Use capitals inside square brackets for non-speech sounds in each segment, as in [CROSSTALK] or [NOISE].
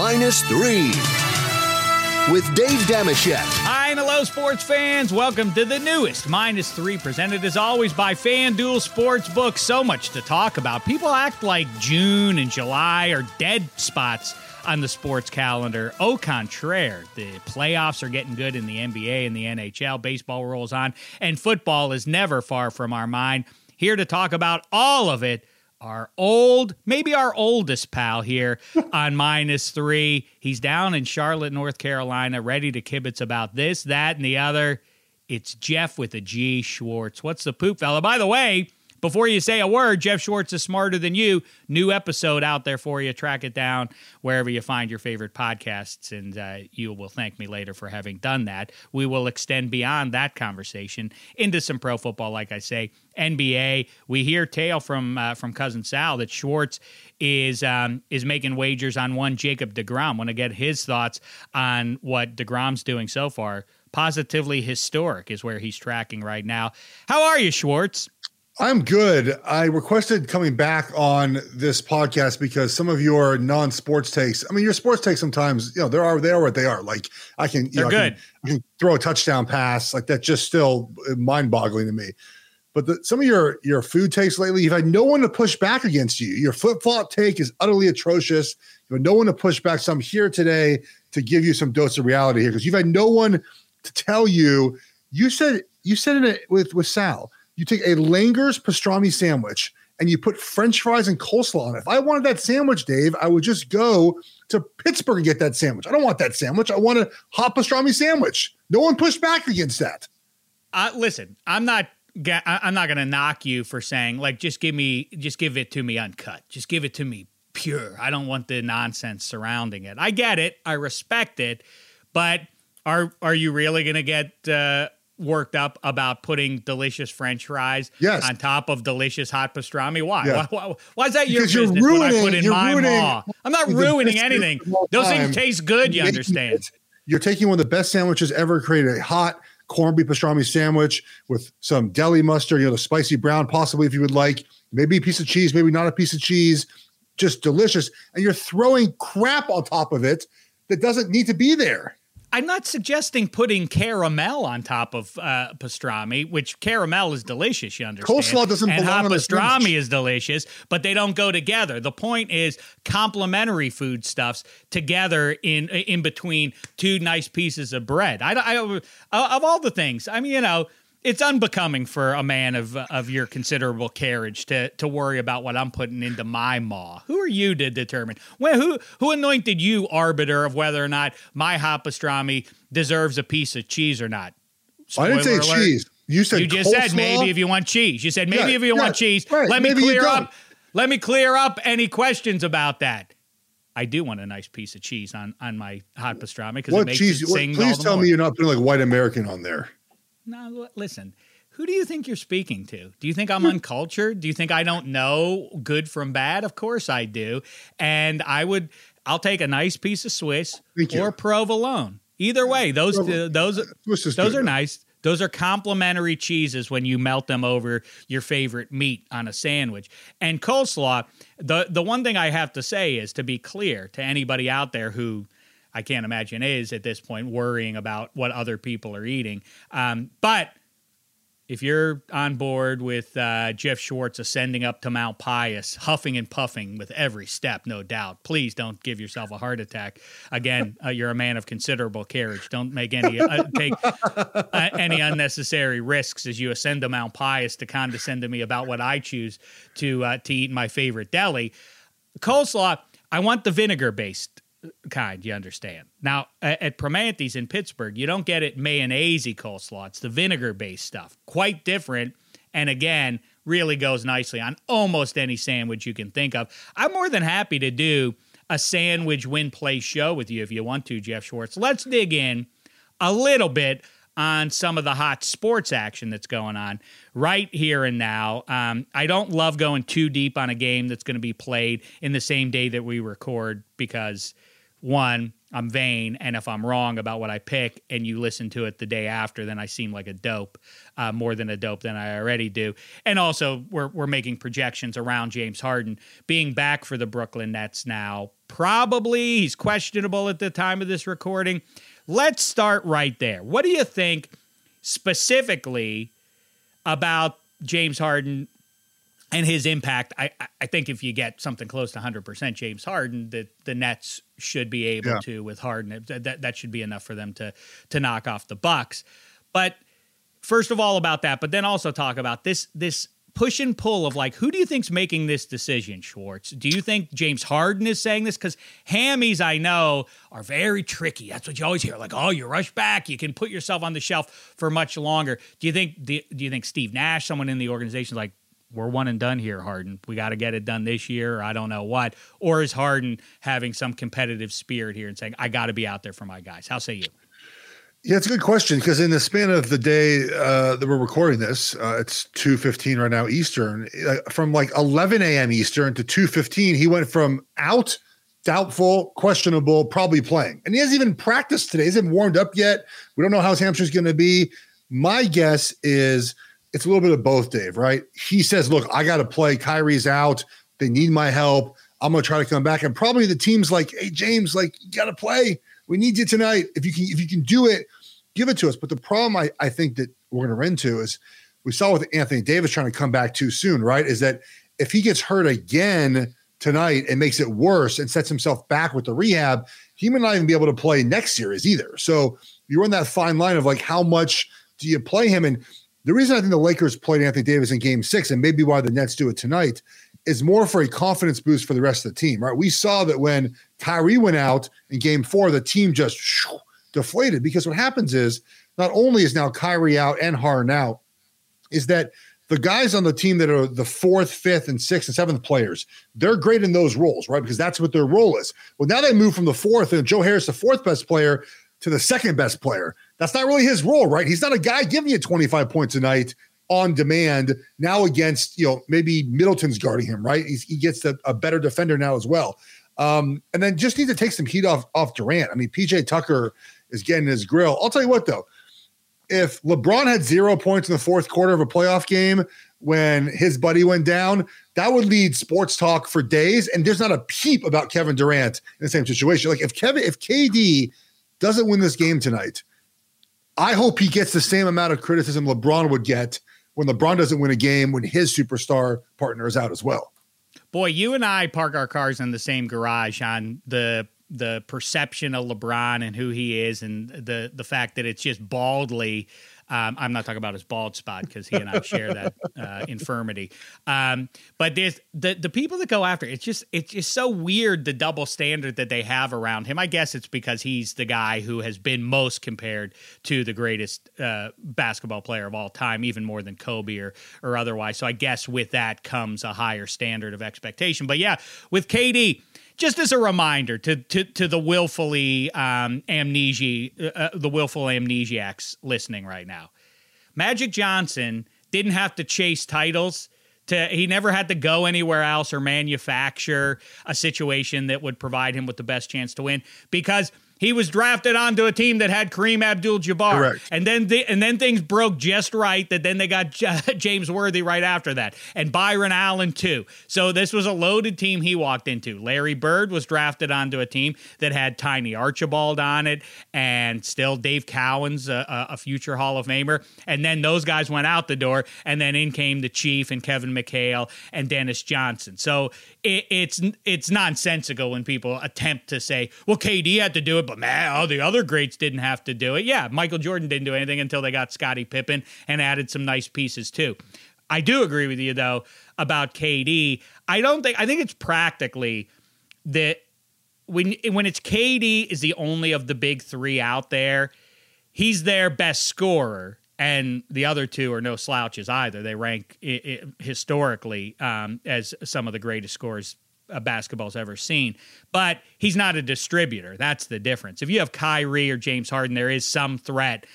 minus three with Dave Dameshek. Hi and hello, sports fans. Welcome to the newest Minus Three, presented as always by FanDuel Sportsbook. So much to talk about. People act like June and July are dead spots on the sports calendar. Au contraire, the playoffs are getting good in the NBA and the NHL. Baseball rolls on, and football is never far from our mind. Here to talk about all of it our old, maybe our oldest pal here [LAUGHS] on minus three. He's down in Charlotte, North Carolina, ready to kibitz about this, that, and the other. It's Jeff with a G Schwartz. What's the poop, fella? By the way, before you say a word, Jeff Schwartz is smarter than you. New episode out there for you. Track it down wherever you find your favorite podcasts, and uh, you will thank me later for having done that. We will extend beyond that conversation into some pro football, like I say, NBA. We hear tale from uh, from cousin Sal that Schwartz is um, is making wagers on one Jacob Degrom. Want to get his thoughts on what Degrom's doing so far? Positively historic is where he's tracking right now. How are you, Schwartz? I'm good. I requested coming back on this podcast because some of your non-sports takes. I mean, your sports takes sometimes, you know, there are they are what they are. Like I can, you They're know, good. I can, I can throw a touchdown pass like that. Just still uh, mind-boggling to me. But the, some of your your food takes lately, you've had no one to push back against you. Your flip flop take is utterly atrocious. You have no one to push back. So I'm here today to give you some dose of reality here because you've had no one to tell you. You said you said it with with Sal you take a Langer's pastrami sandwich and you put French fries and coleslaw on it. If I wanted that sandwich, Dave, I would just go to Pittsburgh and get that sandwich. I don't want that sandwich. I want a hot pastrami sandwich. No one pushed back against that. Uh, listen, I'm not. I'm not going to knock you for saying like just give me, just give it to me uncut. Just give it to me pure. I don't want the nonsense surrounding it. I get it. I respect it, but are are you really going to get? Uh, worked up about putting delicious French fries yes. on top of delicious hot pastrami. Why? Yeah. Why, why? why, is that your Because business you're I ruining- put in you're my ruining maw? I'm not ruining anything. food of all Those things taste good, you Making understand. You're taking one of the best sandwiches ever created, a hot corned beef pastrami sandwich with some deli mustard, you know, the spicy brown, possibly if you would like, maybe a piece of cheese, maybe not a piece of cheese, just delicious. And you're throwing crap on top of it that doesn't need to be there. I'm not suggesting putting caramel on top of uh, pastrami, which caramel is delicious. You understand? Coleslaw doesn't and belong hot pastrami is delicious, but they don't go together. The point is complementary foodstuffs together in in between two nice pieces of bread. I, I of all the things, I mean, you know. It's unbecoming for a man of of your considerable carriage to to worry about what I'm putting into my maw. Who are you to determine? Well, who who anointed you arbiter of whether or not my hot pastrami deserves a piece of cheese or not? I didn't say alert. cheese. You said You just said maybe if you want cheese. You said maybe Yeah, if you yeah, want cheese. right, Let me maybe clear up. Let me clear up any questions about that. I do want a nice piece of cheese on on my hot pastrami because it What makes cheese? it What, sing all please tell me you're not putting like white American on there. No, l- listen. Who do you think you're speaking to? Do you think I'm hmm. uncultured? Do you think I don't know good from bad? Of course I do. And I would I'll take a nice piece of Swiss or provolone. Either way, uh, those Prov- uh, those uh, those good. are nice. Those are complementary cheeses when you melt them over your favorite meat on a sandwich. And coleslaw, the the one thing I have to say is to be clear to anybody out there who I can't imagine is at this point worrying about what other people are eating. Um, but if you're on board with uh, Jeff Schwartz ascending up to Mount Pious, huffing and puffing with every step, no doubt, please don't give yourself a heart attack. Again, uh, you're a man of considerable carriage. Don't make any uh, take uh, any unnecessary risks as you ascend to Mount Pious to condescend to me about what I choose to uh, to eat in my favorite deli. Coleslaw, I want the vinegar based kind, you understand. Now, at Primanti's in Pittsburgh, you don't get it mayonnaise coleslaw. It's the vinegar based stuff. Quite different. And again, really goes nicely on almost any sandwich you can think of. I'm more than happy to do a sandwich win play show with you if you want to, Jeff Schwartz. Let's dig in a little bit on some of the hot sports action that's going on right here and now. Um, I don't love going too deep on a game that's going to be played in the same day that we record because one, I'm vain, and if I'm wrong about what I pick, and you listen to it the day after, then I seem like a dope, uh, more than a dope than I already do. And also, we're we're making projections around James Harden being back for the Brooklyn Nets now. Probably he's questionable at the time of this recording. Let's start right there. What do you think specifically about James Harden and his impact, I, I think if you get something close to 100% James Harden, that the Nets should be able yeah. to with Harden. That that should be enough for them to to knock off the Bucks. But first of all about that, but then also talk about this this push and pull of like who do you think's making this decision, Schwartz? Do you think James Harden is saying this? Because hammies I know are very tricky. That's what you always hear. Like, oh, you rush back, you can put yourself on the shelf for much longer. Do you think do, do you think Steve Nash, someone in the organization, is like, we're one and done here, Harden. We got to get it done this year, or I don't know what. Or is Harden having some competitive spirit here and saying, I got to be out there for my guys? How say you? Yeah, it's a good question because in the span of the day uh, that we're recording this, uh, it's two fifteen right now Eastern. Uh, from like eleven a.m. Eastern to two fifteen, he went from out, doubtful, questionable, probably playing, and he hasn't even practiced today. He hasn't warmed up yet. We don't know how his hamstring's going to be. My guess is it's a little bit of both, Dave, right? He says, look, I got to play. Kyrie's out. They need my help. I'm going to try to come back. And probably the team's like, hey, James, like, you got to play. We need you tonight. If you can, if you can do it, give it to us. But the problem I, I think that we're going to run into is we saw with Anthony Davis trying to come back too soon, right? Is that if he gets hurt again tonight and makes it worse and sets himself back with the rehab, he may not even be able to play next series either. So you're in that fine line of like, how much do you play him? And the reason I think the Lakers played Anthony Davis in game six, and maybe why the Nets do it tonight, is more for a confidence boost for the rest of the team, right? We saw that when Kyrie went out in game four, the team just shoo, deflated because what happens is not only is now Kyrie out and Harden out, is that the guys on the team that are the fourth, fifth, and sixth and seventh players, they're great in those roles, right? Because that's what their role is. Well, now they move from the fourth and Joe Harris, the fourth best player, to the second best player. That's not really his role, right? He's not a guy giving you 25 points a night on demand now against, you know, maybe Middleton's guarding him, right? He's, he gets a, a better defender now as well. Um, and then just need to take some heat off off Durant. I mean, PJ Tucker is getting his grill. I'll tell you what, though, if LeBron had zero points in the fourth quarter of a playoff game when his buddy went down, that would lead sports talk for days. And there's not a peep about Kevin Durant in the same situation. Like if Kevin, if KD doesn't win this game tonight, I hope he gets the same amount of criticism LeBron would get when LeBron doesn't win a game when his superstar partner is out as well. Boy, you and I park our cars in the same garage on the the perception of LeBron and who he is and the the fact that it's just baldly um, I'm not talking about his bald spot because he and I share that uh, infirmity. Um, but there's the the people that go after it's just it's just so weird the double standard that they have around him. I guess it's because he's the guy who has been most compared to the greatest uh, basketball player of all time, even more than Kobe or or otherwise. So I guess with that comes a higher standard of expectation. But yeah, with KD just as a reminder to to, to the willfully um, amnesia, uh, uh, the willful amnesiacs listening right now. Magic Johnson didn't have to chase titles. To, he never had to go anywhere else or manufacture a situation that would provide him with the best chance to win because – he was drafted onto a team that had Kareem Abdul-Jabbar, and then the, and then things broke just right. That then they got [LAUGHS] James Worthy right after that, and Byron Allen too. So this was a loaded team he walked into. Larry Bird was drafted onto a team that had Tiny Archibald on it, and still Dave Cowens, a, a future Hall of Famer. And then those guys went out the door, and then in came the Chief and Kevin McHale and Dennis Johnson. So it, it's it's nonsensical when people attempt to say, "Well, KD had to do it." But man, all the other greats didn't have to do it. Yeah, Michael Jordan didn't do anything until they got Scottie Pippen and added some nice pieces too. I do agree with you though about KD. I don't think I think it's practically that when when it's KD is the only of the big 3 out there, he's their best scorer and the other two are no slouches either. They rank historically um, as some of the greatest scorers uh, basketball's ever seen. But he's not a distributor. That's the difference. If you have Kyrie or James Harden, there is some threat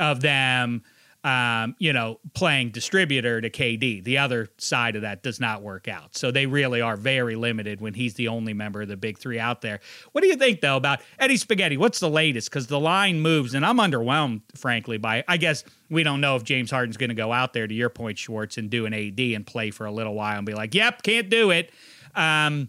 of them um, you know, playing distributor to KD. The other side of that does not work out. So they really are very limited when he's the only member of the big three out there. What do you think, though, about Eddie Spaghetti? What's the latest? Because the line moves, and I'm underwhelmed, frankly, by I guess we don't know if James Harden's going to go out there, to your point, Schwartz, and do an AD and play for a little while and be like, yep, can't do it. Um,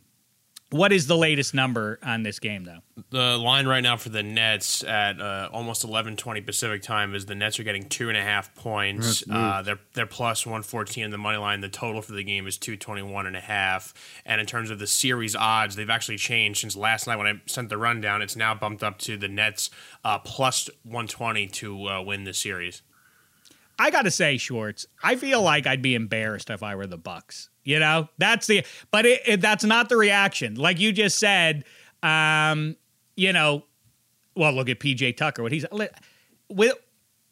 what is the latest number on this game, though? The line right now for the Nets at uh, almost eleven twenty Pacific time is the Nets are getting two and a half points. Uh, they're they're plus one fourteen in the money line. The total for the game is two twenty one and a half. And in terms of the series odds, they've actually changed since last night when I sent the rundown. It's now bumped up to the Nets uh, plus one twenty to uh, win the series. I got to say, Schwartz, I feel like I'd be embarrassed if I were the Bucks. You know, that's the, but it, it, that's not the reaction. Like you just said, um, you know, well, look at PJ Tucker. What he's with,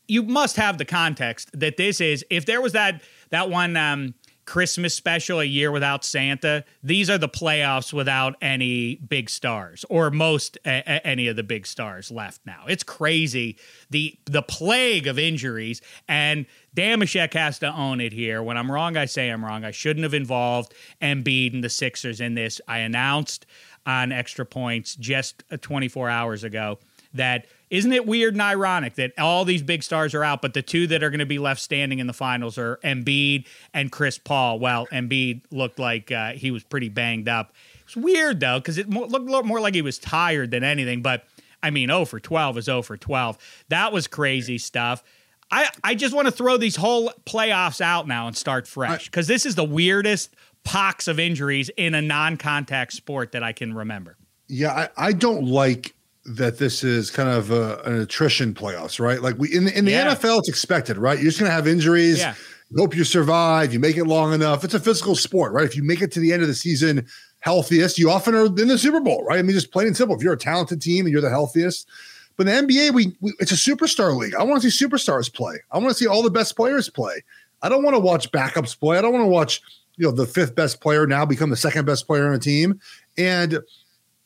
you must have the context that this is. If there was that that one um, Christmas special, a year without Santa. These are the playoffs without any big stars or most a, a, any of the big stars left now. It's crazy the the plague of injuries and Dameshek has to own it here. When I'm wrong, I say I'm wrong. I shouldn't have involved Embiid and the Sixers in this. I announced on extra points just uh, 24 hours ago that isn't it weird and ironic that all these big stars are out, but the two that are going to be left standing in the finals are Embiid and Chris Paul? Well, Embiid looked like uh, he was pretty banged up. It's weird though because it looked more like he was tired than anything. But I mean, 0 for 12 is 0 for 12. That was crazy stuff. I, I just want to throw these whole playoffs out now and start fresh because this is the weirdest pox of injuries in a non contact sport that I can remember. Yeah, I, I don't like that this is kind of a, an attrition playoffs, right? Like we in the, in the yeah. NFL, it's expected, right? You're just gonna have injuries. Yeah. Hope you survive. You make it long enough. It's a physical sport, right? If you make it to the end of the season healthiest, you often are in the Super Bowl, right? I mean, just plain and simple. If you're a talented team and you're the healthiest, but in the NBA, we, we it's a superstar league. I want to see superstars play. I want to see all the best players play. I don't want to watch backups play. I don't want to watch you know the fifth best player now become the second best player on a team, and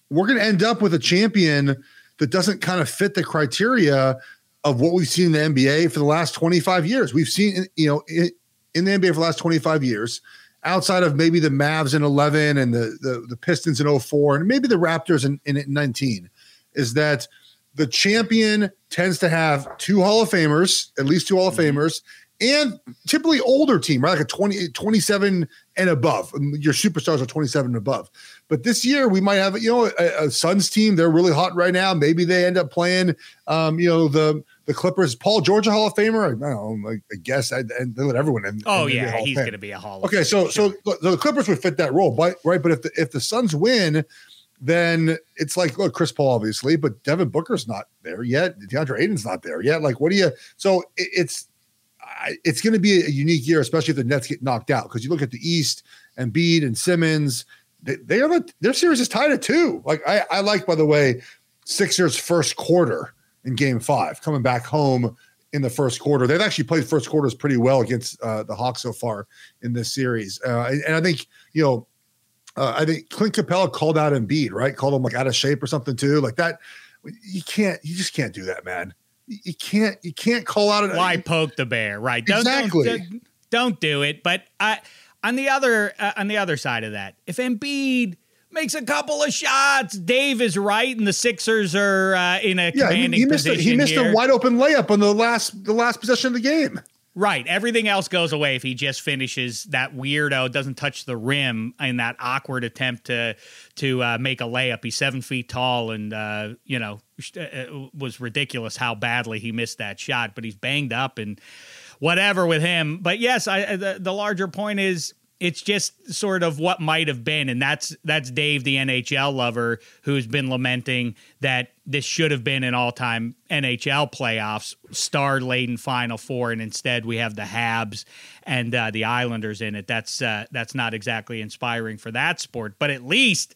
we're going to end up with a champion that doesn't kind of fit the criteria of what we've seen in the NBA for the last 25 years. We've seen, you know, in, in the NBA for the last 25 years, outside of maybe the Mavs in 11 and the, the, the Pistons in 04 and maybe the Raptors in, in 19, is that the champion tends to have two Hall of Famers, at least two Hall of mm-hmm. Famers, and typically older team, right? Like a 20, 27 and above. Your superstars are 27 and above. But this year we might have, you know, a, a Suns team. They're really hot right now. Maybe they end up playing, um, you know, the the Clippers. Paul George, a Hall of Famer. I don't know. I, guess I, and they let everyone in. Oh yeah, he's going to be a Hall. Of Okay, so so so the Clippers would fit that role, but right. But if the if the Suns win, then it's like look, Chris Paul obviously, but Devin Booker's not there yet. DeAndre Ayton's not there yet. Like, what do you? So it, it's it's going to be a unique year, especially if the Nets get knocked out. Because you look at the East Embiid and Simmons, they, they are the, their series is tied at two. Like I, I like, by the way, Sixers first quarter in Game Five, coming back home in the first quarter. They've actually played first quarters pretty well against uh, the Hawks so far in this series, uh, and, and, I think you know, uh, I think Clint Capela called out Embiid, right? Called him like out of shape or something too, like that. You can't, you just can't do that, man you can't you can't call out an why poke the bear? Right. Don't, exactly. don't, don't do it. But I, on the other uh, on the other side of that if Embiid makes a couple of shots Dave is right and the Sixers are uh, in a yeah, commanding he, he missed position a, he missed here. a wide open layup on the last the last possession of the game Right. Everything else goes away if he just finishes that weirdo, doesn't touch the rim in that awkward attempt to to uh, make a layup. He's seven feet tall, and uh, you know it uh, was ridiculous how badly he missed that shot. But he's banged up and whatever with him. But yes, I, the, the larger point is it's just sort of what might have been and that's that's Dave the NHL lover who's been lamenting that this should have been an all-time NHL playoffs star laden final four and instead we have the Habs and uh, the Islanders in it that's uh, that's not exactly inspiring for that sport but at least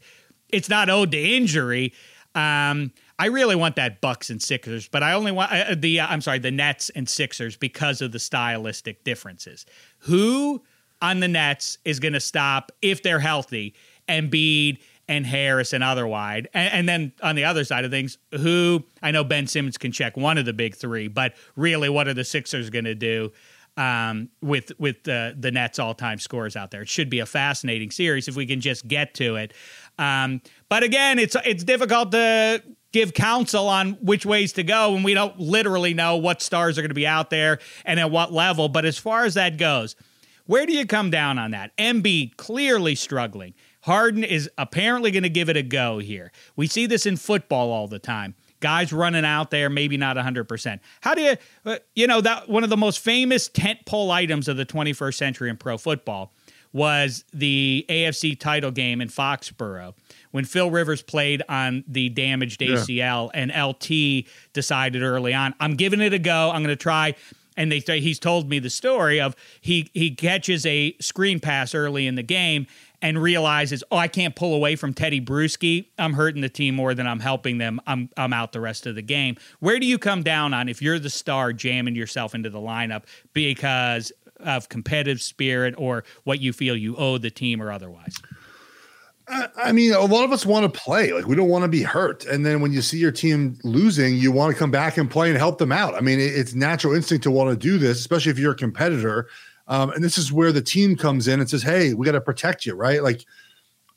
it's not owed to injury um, I really want that Bucks and Sixers, but I only want uh, the uh, I'm sorry, the Nets and Sixers because of the stylistic differences. Who on the Nets is going to stop if they're healthy. Embiid and Harris and other wide. And, and, then on the other side of things, who I know Ben Simmons can check one of the big three, but really, what are the Sixers going to do? Um, with with the the Nets all time scores out there, it should be a fascinating series if we can just get to it. Um, but again, it's it's difficult to give counsel on which ways to go and we don't literally know what stars are going to be out there and at what level. But as far as that goes, where do you come down on that? Embiid clearly struggling. Harden is apparently going to give it a go here. We see this in football all the time. Guys running out there, maybe not 100%. How do you, uh, you know, that one of the most famous tent pole items of the 21st century in pro football was the AFC title game in Foxborough when Phil Rivers played on the damaged ACL yeah. and LT decided early on, I'm giving it a go. I'm going to try and they he's told me the story of he he catches a screen pass early in the game and realizes, oh, I can't pull away from Teddy Bruschi. I'm hurting the team more than I'm helping them. I'm I'm out the rest of the game. Where do you come down on if you're the star jamming yourself into the lineup because of competitive spirit or what you feel you owe the team or otherwise? I mean, a lot of us want to play. Like we don't want to be hurt. And then when you see your team losing, you want to come back and play and help them out. I mean, it's natural instinct to want to do this, especially if you're a competitor. Um, and this is where the team comes in and says, "Hey, we got to protect you, right?" Like,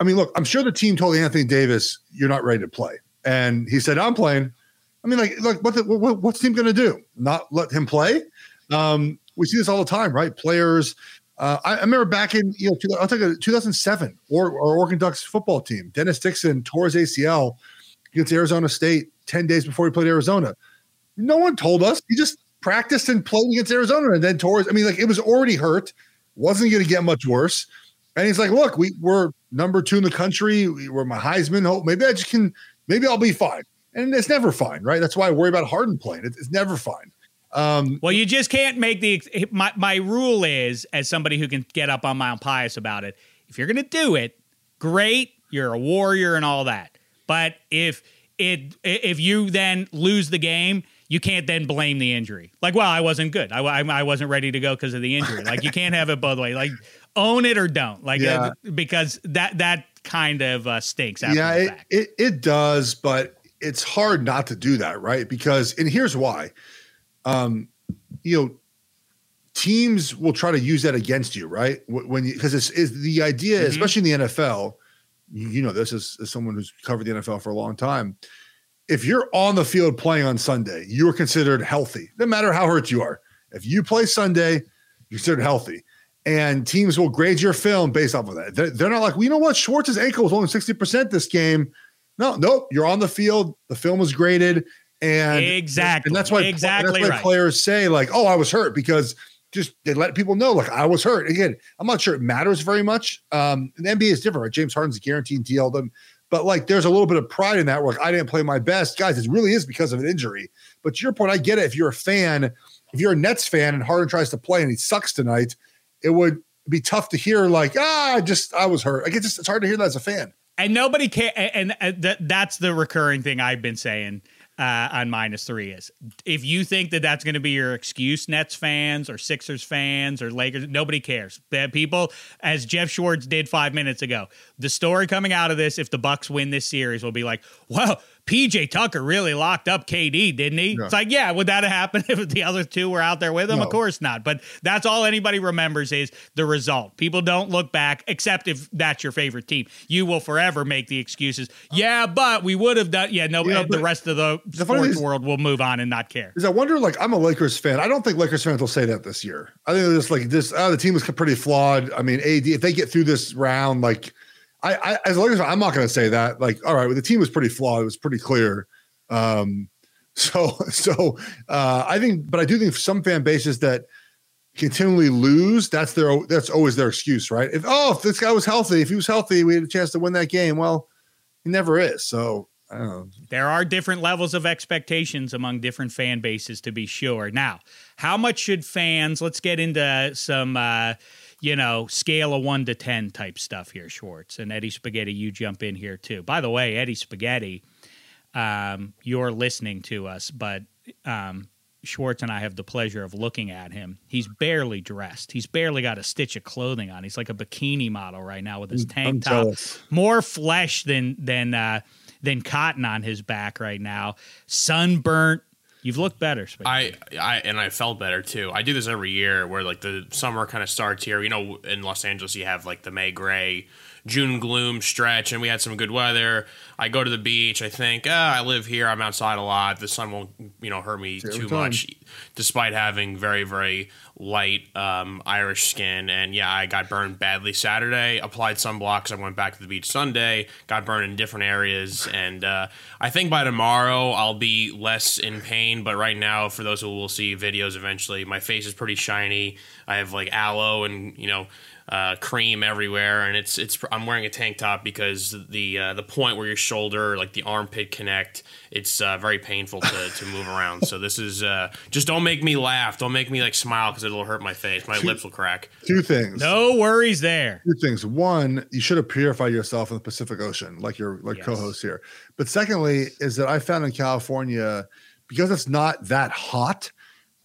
I mean, look, I'm sure the team told Anthony Davis, "You're not ready to play," and he said, "I'm playing." I mean, like, like what the, what, what's the team going to do? Not let him play? Um, we see this all the time, right? Players. Uh, I, I, remember back in you know I'll take a 2007 or, or Oregon Ducks football team. Dennis Dixon tore his ACL against Arizona State 10 days before he played Arizona. No one told us. He just practiced and played against Arizona and then tore. I mean, like it was already hurt, wasn't going to get much worse. And he's like, "Look, we we're number two in the country. We're my Heisman hope. Maybe I just can. Maybe I'll be fine." And it's never fine, right? That's why I worry about Harden playing. It's never fine. Um, well, you just can't make the my my rule is as somebody who can get up on Mount Pious about it. If you're going to do it, great, you're a warrior and all that. But if it if you then lose the game, you can't then blame the injury. Like, well, I wasn't good. I, I, I wasn't ready to go because of the injury. [LAUGHS] Like, you can't have it both ways. Like, own it or don't. Like, yeah. uh, because that that kind of uh, stinks. yeah, it, it it does, but it's hard not to do that, right? Because and here's why um, you know, teams will try to use that against you, right? When you because it's, is the idea, mm-hmm. especially in the NFL. You know, this is someone who's covered the NFL for a long time. If you're on the field playing on Sunday, you are considered healthy, no matter how hurt you are. If you play Sunday, you're considered healthy. And teams will grade your film based off of that. They're, they're not like, well, you know what? Schwartz's ankle was only 60% this game. No, nope. You're on the field. The film was graded. And exactly, and that's why exactly that's why right. players say like, "Oh, I was hurt," because just they let people know like I was hurt. Again, I'm not sure it matters very much. Um, the NBA is different. Right? James Harden's guaranteed deal them, but like there's a little bit of pride in that. Where like I didn't play my best, guys. It really is because of an injury. But to your point, I get it. If you're a fan, if you're a Nets fan and Harden tries to play and he sucks tonight, it would be tough to hear like ah, just I was hurt. Like it's just it's hard to hear that as a fan. And nobody can. And, and th- that's the recurring thing I've been saying uh, on minus three is. If you think that that's going to be your excuse, Nets fans or Sixers fans or Lakers, nobody cares. That people, as Jeff Schwartz did five minutes ago, the story coming out of this, if the Bucks win this series, will be like, "Well, PJ Tucker really locked up KD, didn't he? It's like, yeah, would that have happened [LAUGHS] if the other two were out there with him? No. Of course not. But that's all anybody remembers is the result. People don't look back, except if that's your favorite team. You will forever make the excuses. Yeah, but we would have done. Yeah, no. Yeah, the rest of the, the sports world will move on and not care. Is I wonder, like, I'm a Lakers fan. I don't think Lakers fans will say that this year. I think it's just like this. Oh, the team is pretty flawed. I mean, AD. If they get through this round, like I, I as long as I'm not going to say that. Like, all right, well, the team was pretty flawed. It was pretty clear. Um, [LAUGHS] so, so uh, I think, but I do think some fan bases that continually lose, that's their that's always their excuse, right? If oh, if this guy was healthy, if he was healthy, we had a chance to win that game. Well, he never is. So there are different levels of expectations among different fan bases, to be sure. Now, how much should fans? Let's get into some. Uh, you know, scale of one to 10 type stuff here, Schwartz. And Eddie Spaghetti, you jump in here too. By the way, Eddie Spaghetti, um, you're listening to us, but um, Schwartz and I have the pleasure of looking at him. He's barely dressed. He's barely got a stitch of clothing on. He's like a bikini model right now with his tank I'm top. jealous. More flesh than than uh, than cotton on his back right now. Sunburnt. You've looked better. Spaghetti. I, I and I felt better too. I do this every year where like the summer kind of starts here. You know, in Los Angeles you have like the May gray, June gloom stretch, and we had some good weather. I go to the beach. I think ah, I live here. I'm outside a lot. The sun won't you know hurt me too much, despite having very very light um, Irish skin. And yeah, I got burned badly Saturday. Applied sunblock I went back to the beach Sunday. Got burned in different areas, and uh, I think by tomorrow I'll be less in pain. But right now, for those who will see videos eventually, my face is pretty shiny. I have like aloe and you know uh, cream everywhere, and it's it's. I'm wearing a tank top because the uh, the point where your shoulder, like the armpit, connect. It's uh, very painful to, to move around. So this is uh, just don't make me laugh. Don't make me like smile because it'll hurt my face. My lips will crack. Two things. no worries there. Two things. One, you should have purified yourself in the Pacific Ocean, like your like Yes. co-host here. But secondly, is that I found in California because it's not that hot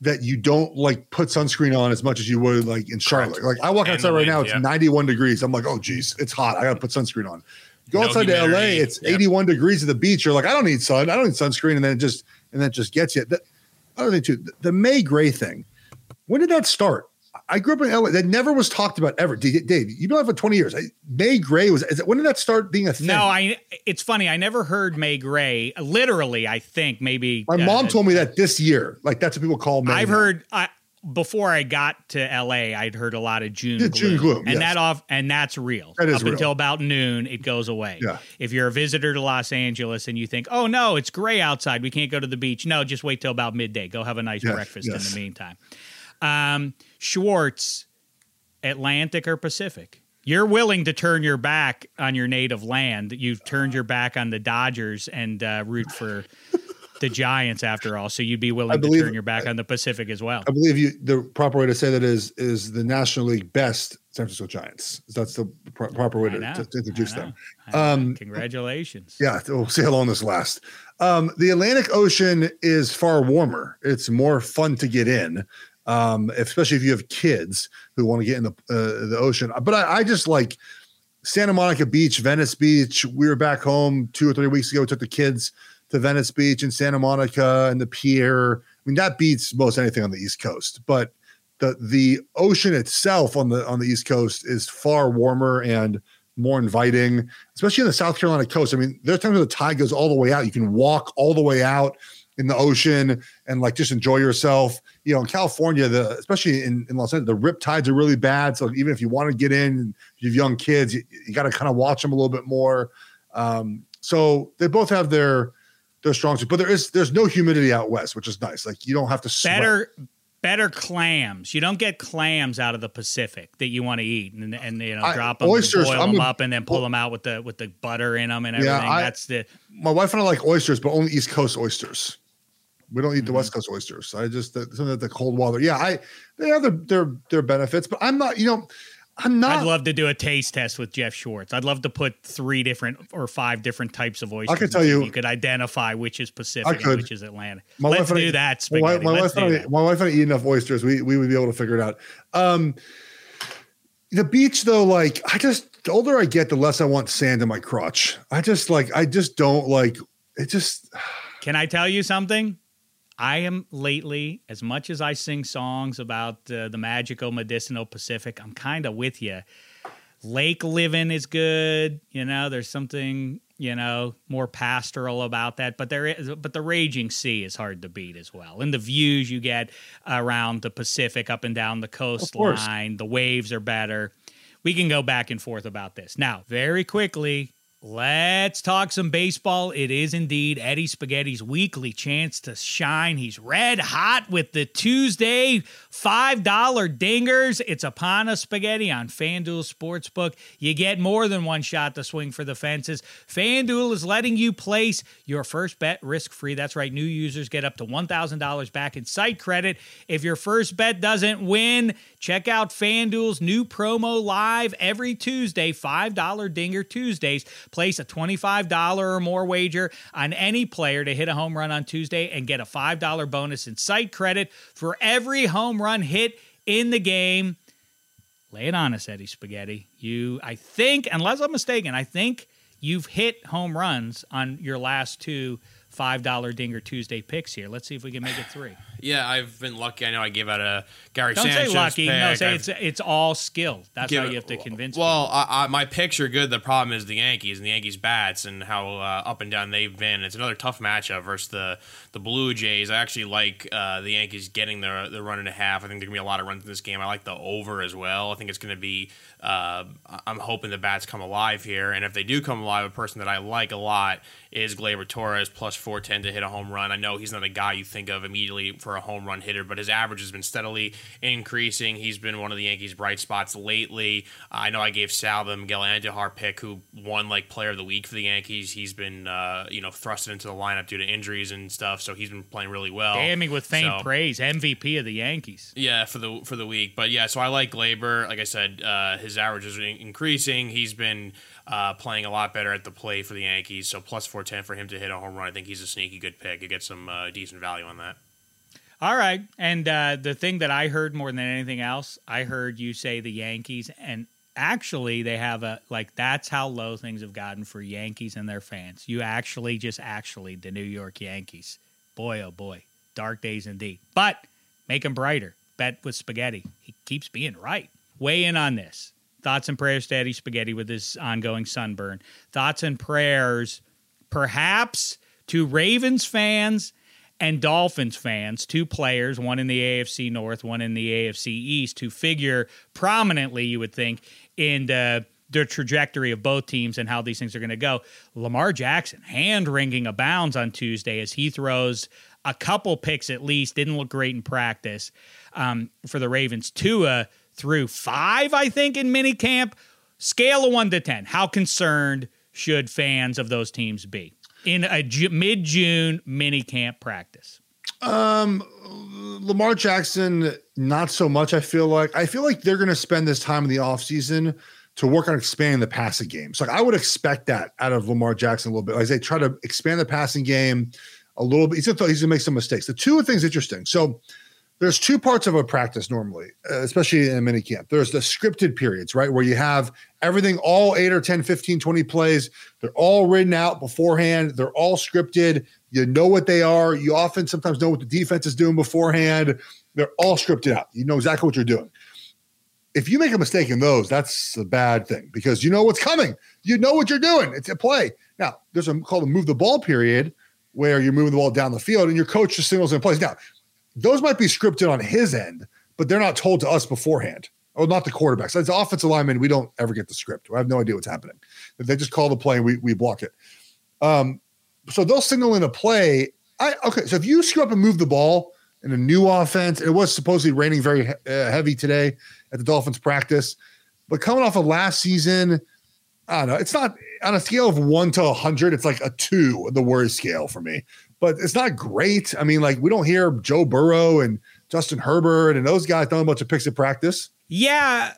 that you don't like put sunscreen on as much as you would like in Charlotte. Like I walk outside right now, it's yeah. 91 degrees. I'm like, oh geez, it's hot. I gotta put sunscreen on. Go No outside to LA, it's Yep. 81 degrees at the beach. You're like, I don't need sun, I don't need sunscreen, and then it just and then it just gets you. The other thing too, the May Gray thing. When did that start? I grew up in LA. That never was talked about ever. Dave, you've been alive for 20 years. May Gray was. Is it, when did that start being a thing? No, I. It's funny. I never heard May Gray. Literally, I think maybe My uh, mom told me that this year. Like that's what people call May. I've heard I, before I got to LA, I'd heard a lot of June Yeah, gloom, June gloom, and yes. that off and that's real. That is Up real. until about noon, it goes away. Yeah. If you're a visitor to Los Angeles and you think, "Oh no, it's gray outside, we can't go to the beach," no, just wait till about midday. Go have a nice Yes, breakfast yes. in the meantime. Um, Schwartz, Atlantic or Pacific? You're willing to turn your back on your native land. You've turned your back on the Dodgers and uh, root for the Giants after all. So you'd be willing to turn your back on the Pacific as well. I believe you. The proper way to say that is is the National League best San Francisco Giants. That's the pro- proper way to, to, to introduce them. Um, Congratulations. Yeah, we'll see how long this lasts. Um, the Atlantic Ocean is far warmer. It's more fun to get in, um, especially if you have kids who want to get in the uh, the ocean. But I, I just like Santa Monica Beach, Venice Beach. We were back home two or three weeks ago. We took the kids to Venice Beach and Santa Monica and the pier. I mean, that beats most anything on the East Coast. But the the ocean itself on the on the East Coast is far warmer and more inviting, especially in the South Carolina coast. I mean, there are times where the tide goes all the way out. You can walk all the way out in the ocean and like just enjoy yourself. You know, in California, the especially in, in Los Angeles, the rip tides are really bad. So even if you want to get in, you have young kids, you, you got to kind of watch them a little bit more. Um, so they both have their their strong suits, but there is there's no humidity out west, which is nice. Like you don't have to sweat. Better better clams. You don't get clams out of the Pacific that you want to eat and and you know I- drop them, oysters, boil I'm them a- up, and then pull them out with the with the butter in them and Yeah, everything. I- That's the my wife and I like oysters, but only East Coast oysters. We don't eat Mm-hmm. the West Coast oysters. I just the, some of the cold water. Yeah, I they have their their their benefits, but I'm not. You know, I'm not. I'd love to do a taste test with Jeff Schwartz. I'd love to put three different or five different types of oysters. I could tell and see if you- you could identify which is Pacific and which is Atlantic. My Let's wife and I- do that. my wife, Spaghetti. my, wife do and I, my wife and I eat enough oysters. We we would be able to figure it out. Um, the beach though, like I just the older I get, the less I want sand in my crotch. I just like I just don't like it. Just Can I tell you something? I am lately, as much as I sing songs about uh, the magical medicinal Pacific, I'm kind of with you. Lake living is good, you know. There's something, you know, more pastoral about that. But there is, but the raging sea is hard to beat as well. And the views you get around the Pacific, up and down the coastline, the waves are better. We can go back and forth about this now. Very quickly, Let's talk some baseball. It is indeed Eddie Spaghetti's weekly chance to shine. He's red hot with the Tuesday $5 dingers. It's upon us, Spaghetti, on FanDuel Sportsbook. You get more than one shot to swing for the fences. FanDuel is letting you place your first bet risk free. That's right. New users get up to $1,000 back in site credit. If your first bet doesn't win, check out FanDuel's new promo live every Tuesday, $5 Dinger Tuesdays. Place a $25 or more wager on any player to hit a home run on Tuesday and get a $5 bonus in site credit for every home run hit in the game. Lay it on us, Eddie Spaghetti. You, I think, unless I'm mistaken, I think you've hit home runs on your last two five dollar Dinger Tuesday picks here. Let's see if we can make it three. [SIGHS] Yeah, I've been lucky. I know I gave out a Gary Don't Sanchez say lucky. pick. No, say I've it's it's all skill. That's how you have to convince. Well, I, I, my picks are good. The problem is the Yankees and the Yankees bats and how uh, up and down they've been. It's another tough matchup versus the the Blue Jays. I actually like uh, the Yankees getting the the run and a half. I think there's gonna be a lot of runs in this game. I like the over as well. I think it's gonna be. Uh, I'm hoping the bats come alive here, and if they do come alive, a person that I like a lot is Gleyber Torres plus 410 to hit a home run. I know he's not a guy you think of immediately for a home run hitter, but his average has been steadily increasing. He's been one of the Yankees' bright spots lately. I know I gave Sal the Miguel Andujar pick, who won like Player of the Week for the Yankees. He's been uh, you know thrusted into the lineup due to injuries and stuff, so he's been playing really well. Damning with faint So- praise, MVP of the Yankees. yeah, for the for the week, but yeah. So I like Gleyber. Like I said, uh, his average is in- increasing. He's been uh, playing a lot better at the plate for the Yankees. So plus four ten for him to hit a home run. I think he's a sneaky good pick. You get some uh, decent value on that. All right, and uh, the thing that I heard more than anything else, I heard you say the Yankees, and actually they have a like that's how low things have gotten for Yankees and their fans. You actually just actually the New York Yankees. Boy, oh boy, dark days indeed. But make them brighter. Bet with spaghetti. He keeps being right. Weigh in on this. Thoughts and prayers to Eddie Spaghetti with his ongoing sunburn. Thoughts and prayers, perhaps to Ravens fans and Dolphins fans, two players, one in the AFC North, one in the AFC East, who figure prominently, you would think, in the, trajectory of both teams and how these things are going to go. Lamar Jackson, hand wringing abounds on Tuesday as he throws a couple picks at least, didn't look great in practice um, for the Ravens. Tua threw five, I think, in minicamp. Scale of one to 10. How concerned should fans of those teams be in a Ju- mid June minicamp practice? Um, Lamar Jackson, not so much. I feel like I feel like they're going to spend this time in the offseason to work on expanding the passing game. So like, I would expect that out of Lamar Jackson a little bit. As they try to expand the passing game a little bit, he's going to make some mistakes. The two things interesting. So there's two parts of a practice normally, uh, especially in a mini camp. There's the scripted periods, right? Where you have everything, all eight or 10, 15, 20 plays. They're all written out beforehand. They're all scripted. You know what they are. You often sometimes know what the defense is doing beforehand. They're all scripted out. You know exactly what you're doing. If you make a mistake in those, that's a bad thing because you know what's coming. You know what you're doing. It's a play. Now, there's a called a move the ball period where you're moving the ball down the field and your coach just signals in plays. Now, those might be scripted on his end, but they're not told to us beforehand. Oh, not the quarterbacks. As offensive lineman, we don't ever get the script. I have no idea what's happening. They just call the play and we, we block it. Um, so they'll signal in a play. I okay. So if you screw up and move the ball in a new offense, it was supposedly raining very he- uh, heavy today at the Dolphins practice, but coming off of last season, I don't know. It's not on a scale of one to a hundred. It's like a two, the worst scale for me. But it's not great. I mean, like we don't hear Joe Burrow and Justin Herbert and those guys throwing a bunch of picks at practice. Yeah.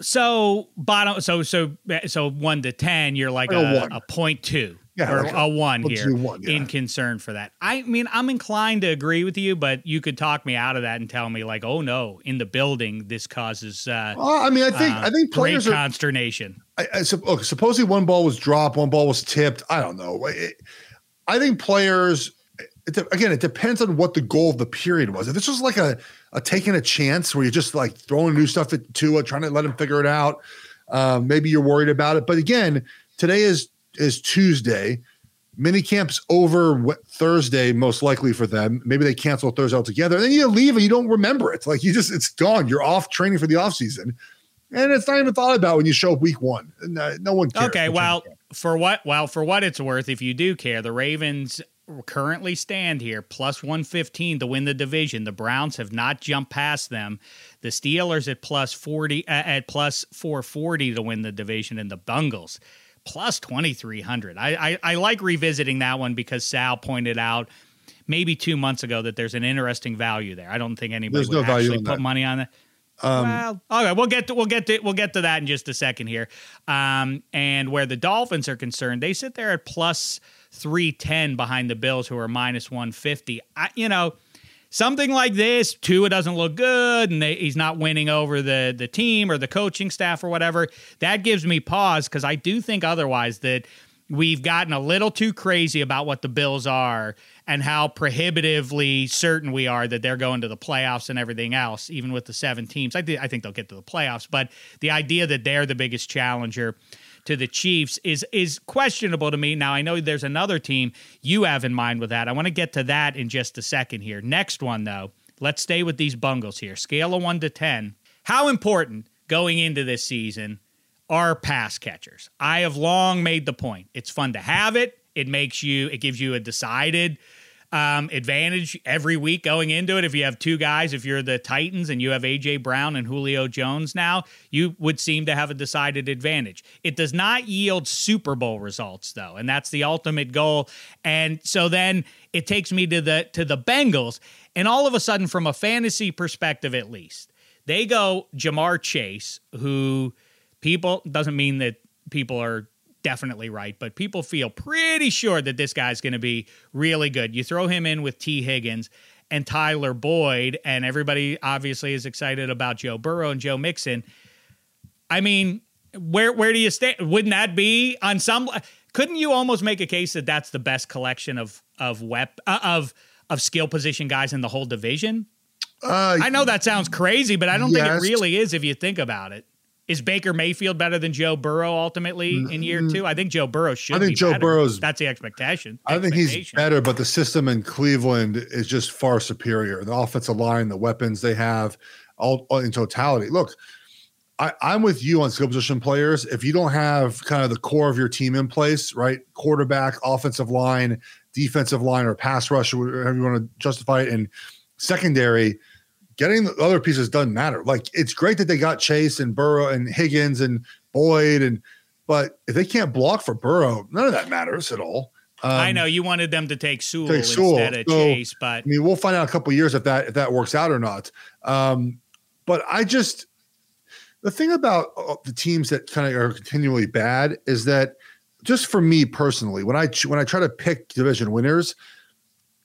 So bottom. So so so one to ten. You're like Like a a, one. a point two Yeah, or like a- a, one here one, yeah. in concern for that. I mean, I'm inclined to agree with you, but you could talk me out of that and tell me like, oh no, in the building this causes. Uh, Uh, I mean, I think uh, I think players are consternation. I, I look, supposedly one ball was dropped, one ball was tipped. I don't know. It- I think players, it, again, it depends on what the goal of the period was. If this was like a, a taking a chance where you're just like throwing new stuff at Tua, trying to let him figure it out, um, maybe you're worried about it. But again, today is is Tuesday. Mini camp's over Thursday, most likely for them. Maybe they cancel Thursday altogether. then you leave and you don't remember it. Like you just, it's gone. You're off training for the offseason. And it's not even thought about when you show up week one. No, no one cares. Okay, well? For what well for what it's worth, if you do care, the Ravens currently stand here plus 115 to win the division. The Browns have not jumped past them. The Steelers at plus 40 uh, at plus 440 to win the division and the Bungles plus 2300. I, I I like revisiting that one because Sal pointed out maybe 2 months ago that there's an interesting value there. I don't think anybody There's would no actually put that. money on it. Um, well, okay, we'll get to we'll get to we'll get to that in just a second here. Um, and where the Dolphins are concerned, they sit there at plus three ten behind the Bills, who are minus one fifty. You know, something like this, Tua doesn't look good, and they, he's not winning over the the team or the coaching staff or whatever. That gives me pause because I do think otherwise that we've gotten a little too crazy about what the Bills are and how prohibitively certain we are that they're going to the playoffs and everything else, even with the seven teams. I, th- I think they'll get to the playoffs, but the idea that they're the biggest challenger to the Chiefs is is questionable to me. Now I know there's another team you have in mind with that. I want to get to that in just a second here. Next one though, let's stay with these bungles here. Scale of 1 to 10. How important going into this season are pass catchers. I have long made the point. It's fun to have it. It makes you, it gives you a decided um, advantage every week going into it. If you have two guys, if you're the Titans and you have AJ Brown and Julio Jones now, you would seem to have a decided advantage. It does not yield Super Bowl results though, and that's the ultimate goal. And so then it takes me to the to the Bengals, and all of a sudden, from a fantasy perspective, at least, they go Ja'Marr Chase, who people doesn't mean that people are definitely right, but people feel pretty sure that this guy's going to be really good. You throw him in with Tee Higgins and Tyler Boyd, and everybody obviously is excited about Joe Burrow and Joe Mixon. I mean, where where do you stand? Wouldn't that be on some? Couldn't you almost make a case that that's the best collection of of wep uh, of of skill position guys in the whole division? Uh, I know that sounds crazy, but I don't yes. think it really is if you think about it. Is Baker Mayfield better than Joe Burrow ultimately in year two? I think Joe Burrow should. I think Joe better. Burrow's. That's the expectation. I think he's better, but the system in Cleveland is just far superior. The offensive line, the weapons they have, all, all in totality. Look, I, I'm with you on skill position players. If you don't have kind of the core of your team in place, right? Quarterback, offensive line, defensive line, or pass rush, or whatever you want to justify it, and secondary getting the other pieces doesn't matter. Like it's great that they got Chase and Burrow and Higgins and Boyd and but if they can't block for Burrow, none of that matters at all. Um, I know you wanted them to take Sewell, take Sewell. instead of so, Chase, but I mean we'll find out a couple years if that if that works out or not. Um, but I just the thing about uh, the teams that kind of are continually bad is that just for me personally, when I when I try to pick division winners,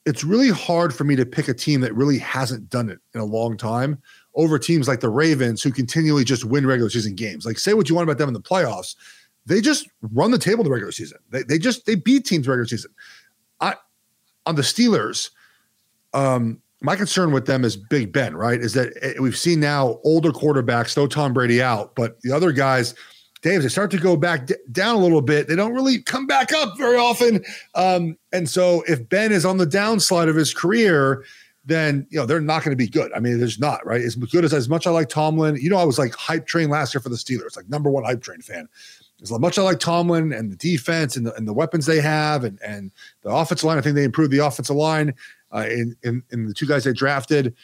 it's really hard for me to pick a team that really hasn't done it in a long time over teams like the Ravens who continually just win regular season games. Like say what you want about them in the playoffs, they just run the table the regular season. They, they just they beat teams regular season. I on the Steelers, um, my concern with them is Big Ben, right? Is that eh, we've seen now older quarterbacks, throw Tom Brady out, but the other guys Dave, they start to go back d- down a little bit. They don't really come back up very often. Um, and so if Ben is on the downslide of his career, then you know they're not going to be good. I mean, there's not right as good as as much I like Tomlin. You know, I was like hype train last year for the Steelers, like number one hype train fan. As much I like Tomlin and the defense and the, and the weapons they have and and the offensive line. I think they improved the offensive line uh, in, in in the two guys they drafted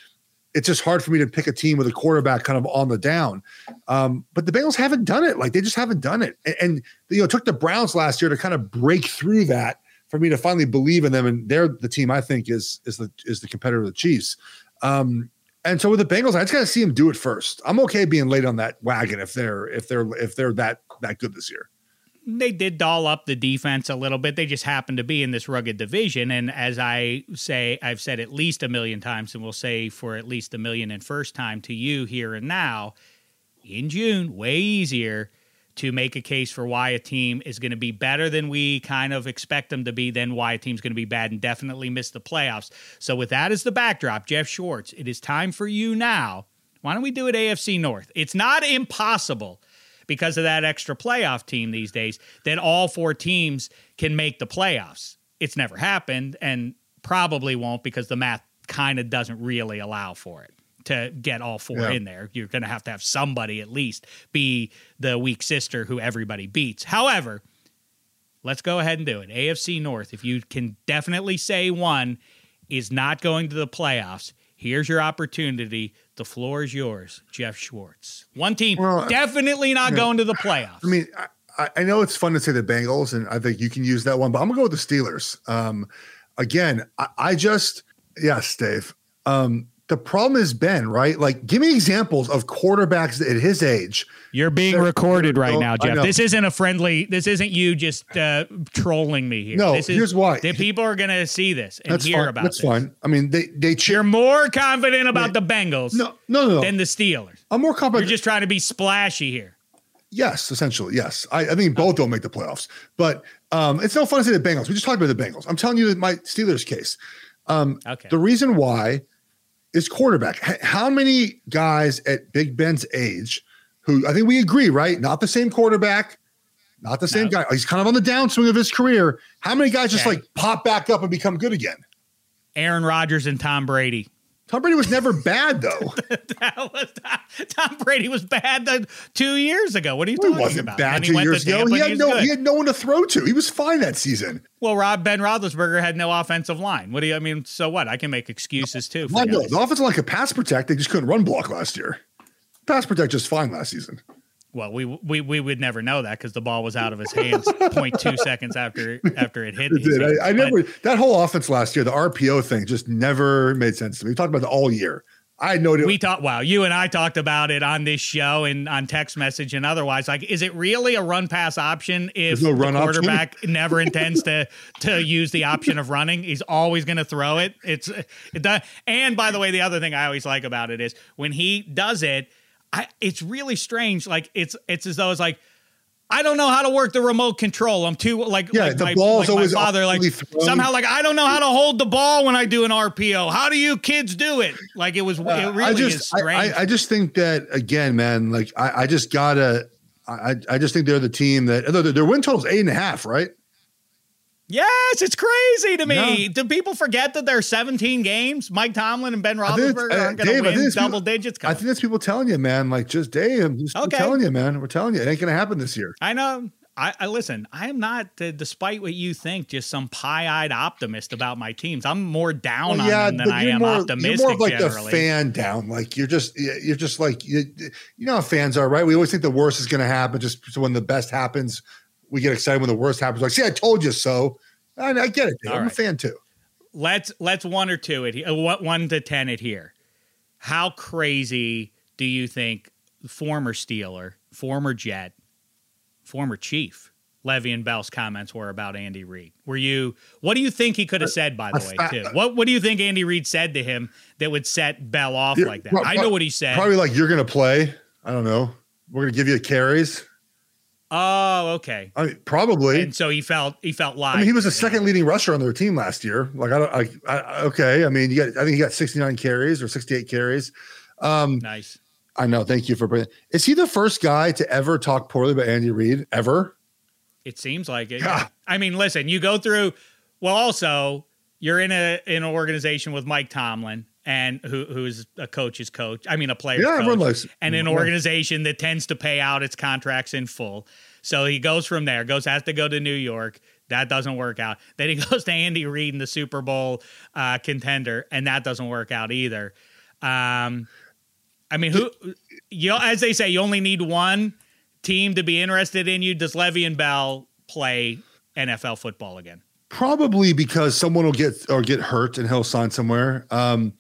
it's just hard for me to pick a team with a quarterback kind of on the down. Um, but the Bengals haven't done it. Like they just haven't done it. And, and, you know, it took the Browns last year to kind of break through that for me to finally believe in them. And they're the team I think is is the is the competitor of the Chiefs. Um, and so with the Bengals, I just got to see them do it first. I'm okay being late on that wagon if they're if they're if they're that that good this year they did doll up the defense a little bit. They just happened to be in this rugged division. And as I say, I've said at least a million times, and we'll say for at least a million and first time to you here and now, in June, way easier to make a case for why a team is going to be better than we kind of expect them to be, than why a team's going to be bad and definitely miss the playoffs. So, with that as the backdrop, Jeff Schwartz, it is time for you now. Why don't we do it AFC North? It's not impossible because of that extra playoff team these days that all four teams can make the playoffs. It's never happened and probably won't because the math kind of doesn't really allow for it to get all four yeah. in there. You're going to have to have somebody at least be the weak sister who everybody beats. However, let's go ahead and do it. AFC North, if you can definitely say one is not going to the playoffs, here's your opportunity the floor is yours, Jeff Schwartz. One team well, definitely not going to the playoffs. I mean, I, I, know it's fun to say the Bengals, and I think you can use that one, but I'm gonna go with the Steelers. Um, again, I, I, just yes, Dave. Um, the problem is Ben, right? Like, give me examples of quarterbacks at his age. You're being recorded right No, now, Jeff. This isn't a friendly. This isn't you just uh, trolling me here. No, this is, here's why. The people are going to see this and That's hear fine. about That's this. fine. I mean, they they cheer. You're more confident about Wait. the Bengals No, no, no. no. than the Steelers. I'm more confident. You're just trying to be splashy here. Yes, essentially, yes. I, I think both don't make the playoffs, but um, it's no fun to say the Bengals. We just talked about the Bengals. I'm telling you that my Steelers case. Um, Okay. The reason why is quarterback. How many guys at Big Ben's age, who I think we agree, right? Not the same quarterback, not the same No. guy. He's kind of on the downswing of his career. How many guys just like pop back up and become good again? Aaron Rodgers and Tom Brady. Tom Brady was never bad though. [LAUGHS] Was Tom Brady was bad the, two years ago. What are you he talking about? bad he two years ago. He had was no good. he had no one to throw to. He was fine that season. Well, Rob Ben Roethlisberger had no offensive line. What do you? I mean, so what? I can make excuses too. Know guys. the offensive line could pass protect. They just couldn't run block last year. Pass protect just fine last season. Well, we we we would never know that because the ball was out of his hands [LAUGHS] 0.2 seconds after after it hit. It did. I, I never that whole offense last year, the RPO thing just never made sense to me. We talked about it all year. I no. We talked. Wow, you and I talked about it on this show and on text message and otherwise. Like, is it really a run pass option if no the option? quarterback never [LAUGHS] intends to to use the option of running? He's always going to throw it. It's it does. And by the way, the other thing I always like about it is when he does it, I it's really strange. Like it's it's as though it's like. I don't know how to work the remote control. I'm too like Yeah, like the my, ball's like my always father like thrown. somehow like I don't know how to hold the ball when I do an RPO. How do you kids do it? Like it was it Uh, really I is just, I, strange. I, I just think that again, man. Like I, I just gotta. I, I just think they're the team that their, their win total's eight and a half, right? Yes, it's crazy to me. Yeah. Do people forget that there are 17 games? Mike Tomlin and Ben Roethlisberger uh, aren't going I to win double people- digits. I think that's people telling you, man. Like just Dave, I'm just Okay. telling you, man. We're telling you, it ain't gonna happen this year. I know. I, I listen. I am not, uh, despite what you think, just some pie-eyed optimist about my teams. I'm more down on them than I am more, optimistic. You're more of like generally. the fan down. Like you're just you're just like you, you know how fans are, right? We always think the worst is going to happen. Just so when the best happens, we get excited when the worst happens. Like, see, I told you so. I, I get it. Dude. All I'm a fan too. let's let's one or two it uh, what one to ten it here. How crazy do you think former Steeler, former Jet, former Chief Le'Veon Bell's comments were about Andy Reid? Were you? What do you think he could have said? By the I- way, I- too. What What do you think Andy Reid said to him that would set Bell off Yeah, like that? pro- I know what he said. Probably like you're going to play. I don't know. We're going to give you carries. Oh, okay. I mean, probably. And so he felt he felt live. I mean, he was the second leading rusher on their team last year. Like, I don't. I, I, okay. I mean, you got. I think he got 69 carries or 68 carries. Um, nice. I know. Thank you for bringing. Is he the first guy to ever talk poorly about Andy Reid ever? It seems like it. God. I mean, listen, you go through. Well, also, you're in a in an organization with Mike Tomlin, and who who's a coach's coach. I mean, a player. Yeah, everyone likes- and an organization that tends to pay out its contracts in full. So he goes from there. Goes has to go to New York. That doesn't work out. Then he [LAUGHS] goes to Andy Reid in the Super Bowl uh, contender, and that doesn't work out either. Um, I mean, who you know, as they say, you only need one team to be interested in you. Does Le'Veon Bell play NFL football again? Probably because someone will get or get hurt and he'll sign somewhere. Um,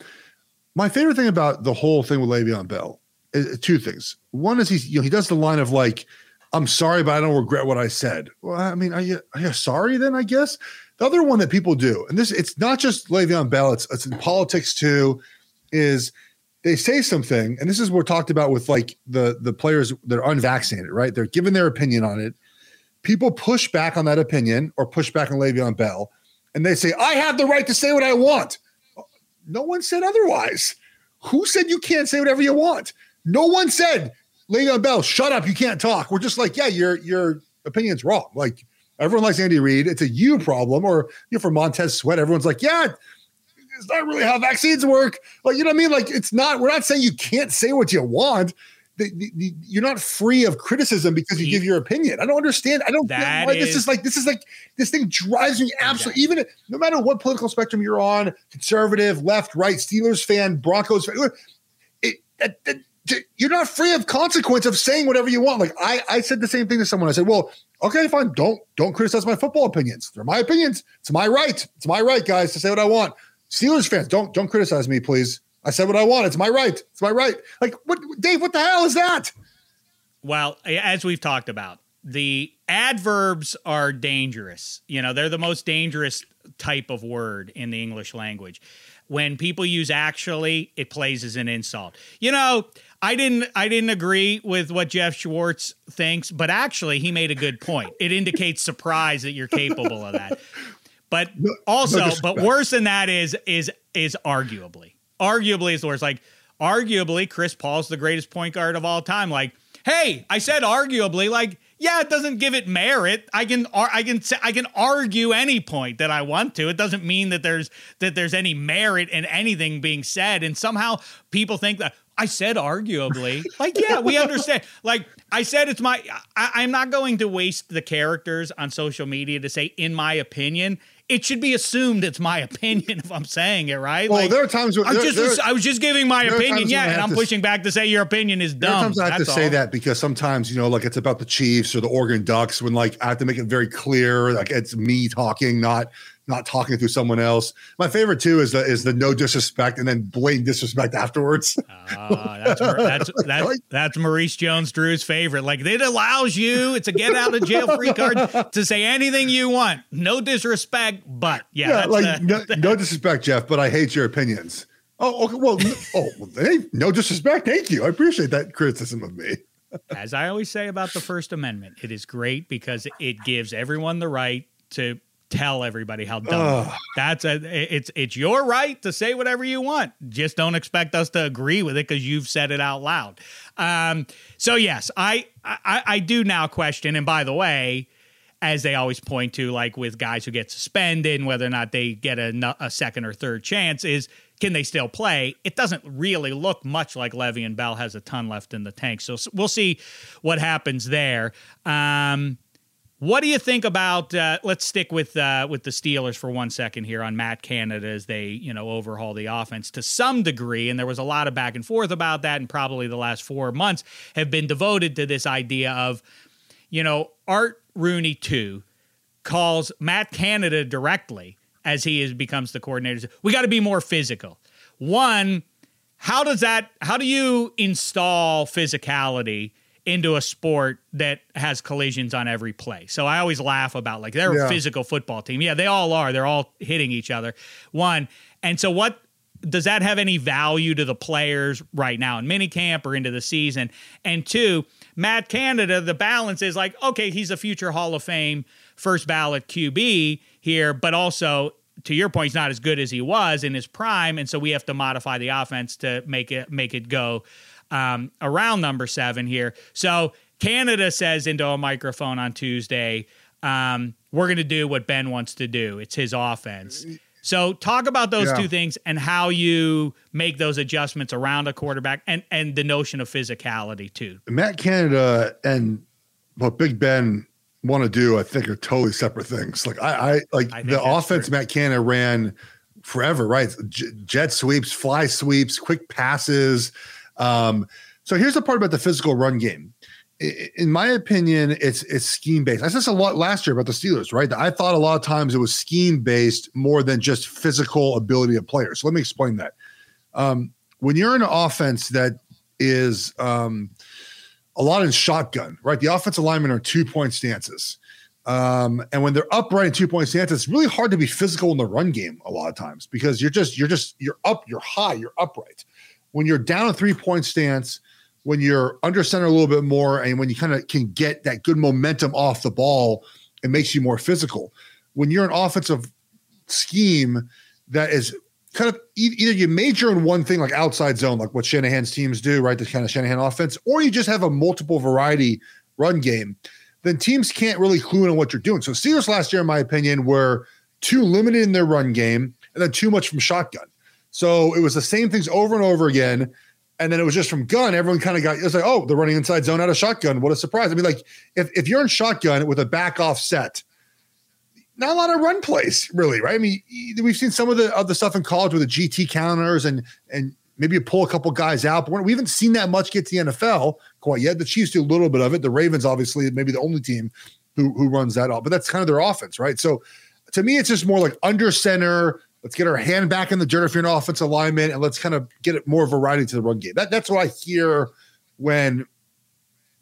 my favorite thing about the whole thing with Le'Veon Bell is two things. One is he's you know he does the line of like, "I'm sorry, but I don't regret what I said." Well, I mean, are you are you sorry then? I guess the other one that people do, and this it's not just Le'Veon Bell; it's it's in politics too. Is they say something, and this is what we're talked about with like the the players that are unvaccinated, right? They're giving their opinion on it. People push back on that opinion or push back on Le'Veon Bell, and they say, "I have the right to say what I want." No one said otherwise. Who said you can't say whatever you want? No one said, Le'Veon Bell, shut up, you can't talk. We're just like, yeah, your your opinion's wrong. Like everyone likes Andy Reid. It's a you problem. Or you know, for Montez Sweat, everyone's like, yeah, it's not really how vaccines work. Like, you know what I mean? Like, it's not, we're not saying you can't say what you want. The, the, the- you're not free of criticism because you He- give your opinion. I don't understand. I don't get why this is- is like this is like this thing drives me oh, absolutely. Even if- no matter what political spectrum you're on, conservative, left, right, Steelers fan, Broncos fan, it, it, it- you're not free of consequence of saying whatever you want. Like I, I said the same thing to someone. I said, "Well, okay, fine. Don't don't criticize my football opinions. They're my opinions. It's my right. It's my right, guys, to say what I want." Steelers fans, don't don't criticize me, please. I said what I want. It's my right. It's my right. Like what Dave, what the hell is that? Well, as we've talked about, the adverbs are dangerous. You know, they're the most dangerous type of word in the English language. When people use actually, it plays as an insult. You know, I didn't I didn't agree with what Jeff Schwartz thinks, but actually he made a good point. It indicates surprise that you're capable of that. But also, no but worse than that is is is arguably. Arguably is the worst. Like arguably, Chris Paul's the greatest point guard of all time. Like, hey, I said arguably, like yeah, it doesn't give it merit. I can I can I can argue any point that I want to. It doesn't mean that there's that there's any merit in anything being said. And somehow people think that I said arguably. [LAUGHS] like, yeah, we understand. Like I said, it's my. I, am not going to waste the characters on social media to say, in my opinion it should be assumed it's my opinion if I'm saying it right. Well, like, there are times where, there, just, there, I was just giving my opinion, yeah, and I'm to, pushing back to say your opinion is dumb. There are times I have to all. say that because sometimes you know, like it's about the Chiefs or the Oregon Ducks when like I have to make it very clear, like it's me talking, not not talking through someone else. My favorite too is the is the no disrespect and then blatant disrespect afterwards. Uh, that's, that's [LAUGHS] that's that's Maurice Jones-Drew's favorite. Like it allows you, it's a get out of jail free card to say anything you want. No disrespect, but yeah, yeah like no, no, disrespect, Jeff, but I hate your opinions. Oh, okay. Well, oh, hey, no disrespect. Thank you. I appreciate that criticism of me. As I always say about the First Amendment, it is great because it gives everyone the right to tell everybody how dumb. That's a it's it's your right to say whatever you want. Just don't expect us to agree with it because you've said it out loud. Um, so yes, I, I I do now question. And by the way, as they always point to, like with guys who get suspended and whether or not they get a, a second or third chance, is can they still play? It doesn't really look much like Le'Veon Bell has a ton left in the tank. So we'll see what happens there. Um, what do you think about? Uh, let's stick with uh, with the Steelers for one second here on Matt Canada as they you know overhaul the offense to some degree, and there was a lot of back and forth about that, and probably the last four months have been devoted to this idea of, you know, Art Rooney two calls Matt Canada directly as he is becomes the coordinator. We got to be more physical. One, how does that? How do you install physicality? Into a sport that has collisions on every play. So I always laugh about like they're yeah. a physical football team. Yeah, they all are. They're all hitting each other. One. And so what does that have any value to the players right now in minicamp or into the season? And two, Matt Canada, the balance is like, okay, he's a future Hall of Fame first ballot QB here, but also to your point, he's not as good as he was in his prime, and so we have to modify the offense to make it make it go um, around number seven here. So Canada says into a microphone on Tuesday, um, we're going to do what Ben wants to do. It's his offense. So talk about those yeah. two things and how you make those adjustments around a quarterback and and the notion of physicality too. Matt Canada and what Big Ben want to do, I think, are totally separate things. Like I, I like I the offense true. Matt Canada ran forever, right? J- jet sweeps, fly sweeps, quick passes, um, so here's the part about the physical run game. In my opinion, it's it's scheme based. I said this a lot last year about the Steelers, right? I thought a lot of times it was scheme based more than just physical ability of players. So let me explain that. Um, when you're in an offense that is um, a lot in shotgun, right? The offensive linemen are two point stances. Um, and when they're upright in two point stance, it's really hard to be physical in the run game a lot of times because you're just you're just you're up, you're high, you're upright when you're down a three point stance, when you're under center a little bit more, and when you kind of can get that good momentum off the ball, it makes you more physical. When you're an offensive scheme that is kind of either you major in one thing like outside zone, like what Shanahan's teams do, right? The kind of Shanahan offense, or you just have a multiple variety run game, then teams can't really clue in on what you're doing. So Steelers last year, in my opinion, were too limited in their run game and then too much from shotgun. So it was the same things over and over again. And then it was just from gun. Everyone kind of got it's like, oh, they're running inside zone out of shotgun. What a surprise. I mean, like if, if you're in shotgun with a back off set, not a lot of run plays, really, right? I mean, we've seen some of the of the stuff in college with the GT counters and and maybe you pull a couple guys out, but we haven't seen that much get to the NFL quite yet. The Chiefs do a little bit of it. The Ravens, obviously, maybe the only team who who runs that off, but that's kind of their offense, right? So to me, it's just more like under center Let's get our hand back in the dirt if you're an offensive lineman, and let's kind of get it more variety to the run game. That, that's what I hear when.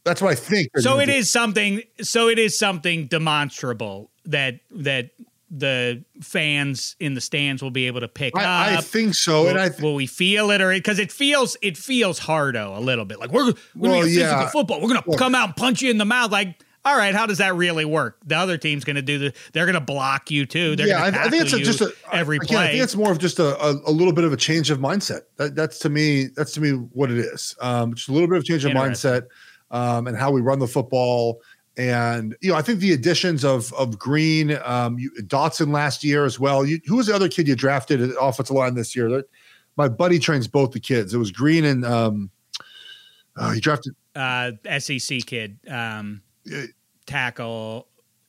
That's what I think. So it do. is something. So it is something demonstrable that that the fans in the stands will be able to pick I, up. I think so, will, and I th- will we feel it or because it feels it feels hardo a little bit like we're we're well, gonna yeah. physical football. We're gonna well, come out and punch you in the mouth like all right, how does that really work? The other team's going to do the. They're going to block you too. They're yeah, I, I, think it's a, just a, every again, play. I think it's more of just a, a, a, little bit of a change of mindset. That, that's to me. That's to me what it is. Um, just a little bit of change of mindset um, and how we run the football. And you know, I think the additions of of Green, um, you, Dotson last year as well. You, who was the other kid you drafted at offensive line this year? That, my buddy trains both the kids. It was Green and um, uh, he drafted uh, SEC kid. Um, tackle.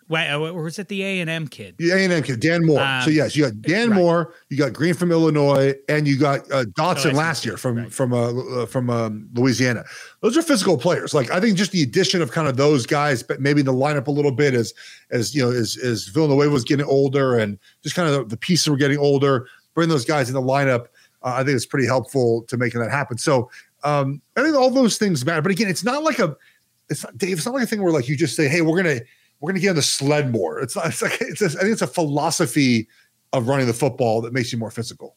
Wait, uh, or was it the A and M kid? The A and M kid, Dan Moore. Um, so yes, you got Dan right. Moore, you got Green from Illinois, and you got uh, Dotson oh, last year from right. from uh, uh, from um, Louisiana. Those are physical players. Like I think just the addition of kind of those guys, but maybe the lineup a little bit as as you know as as Villanueva was getting older, and just kind of the, the pieces were getting older. Bring those guys in the lineup. Uh, I think it's pretty helpful to making that happen. So um, I think all those things matter. But again, it's not like a it's not Dave. It's not like a thing where like you just say, "Hey, we're gonna we're gonna get on the sled more." It's not. It's like it's. A, I think it's a philosophy of running the football that makes you more physical.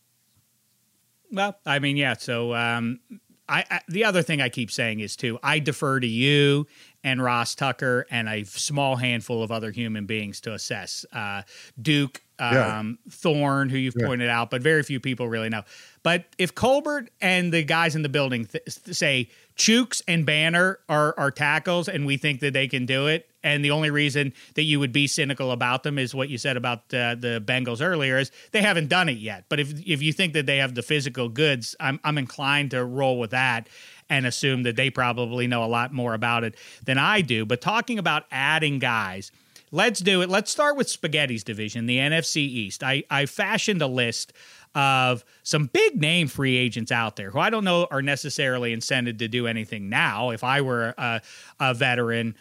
Well, I mean, yeah. So um, I, I, the other thing I keep saying is too, I defer to you and Ross Tucker and a small handful of other human beings to assess. Uh, Duke, um, yeah. Thorne, who you've yeah. pointed out, but very few people really know. But if Colbert and the guys in the building th- say Chuks and Banner are, are tackles and we think that they can do it, and the only reason that you would be cynical about them is what you said about uh, the Bengals earlier is they haven't done it yet. But if if you think that they have the physical goods, I'm I'm inclined to roll with that and assume that they probably know a lot more about it than I do. But talking about adding guys – Let's do it. Let's start with Spaghetti's division, the NFC East. I, I fashioned a list of some big name free agents out there who I don't know are necessarily incented to do anything now. If I were a, a veteran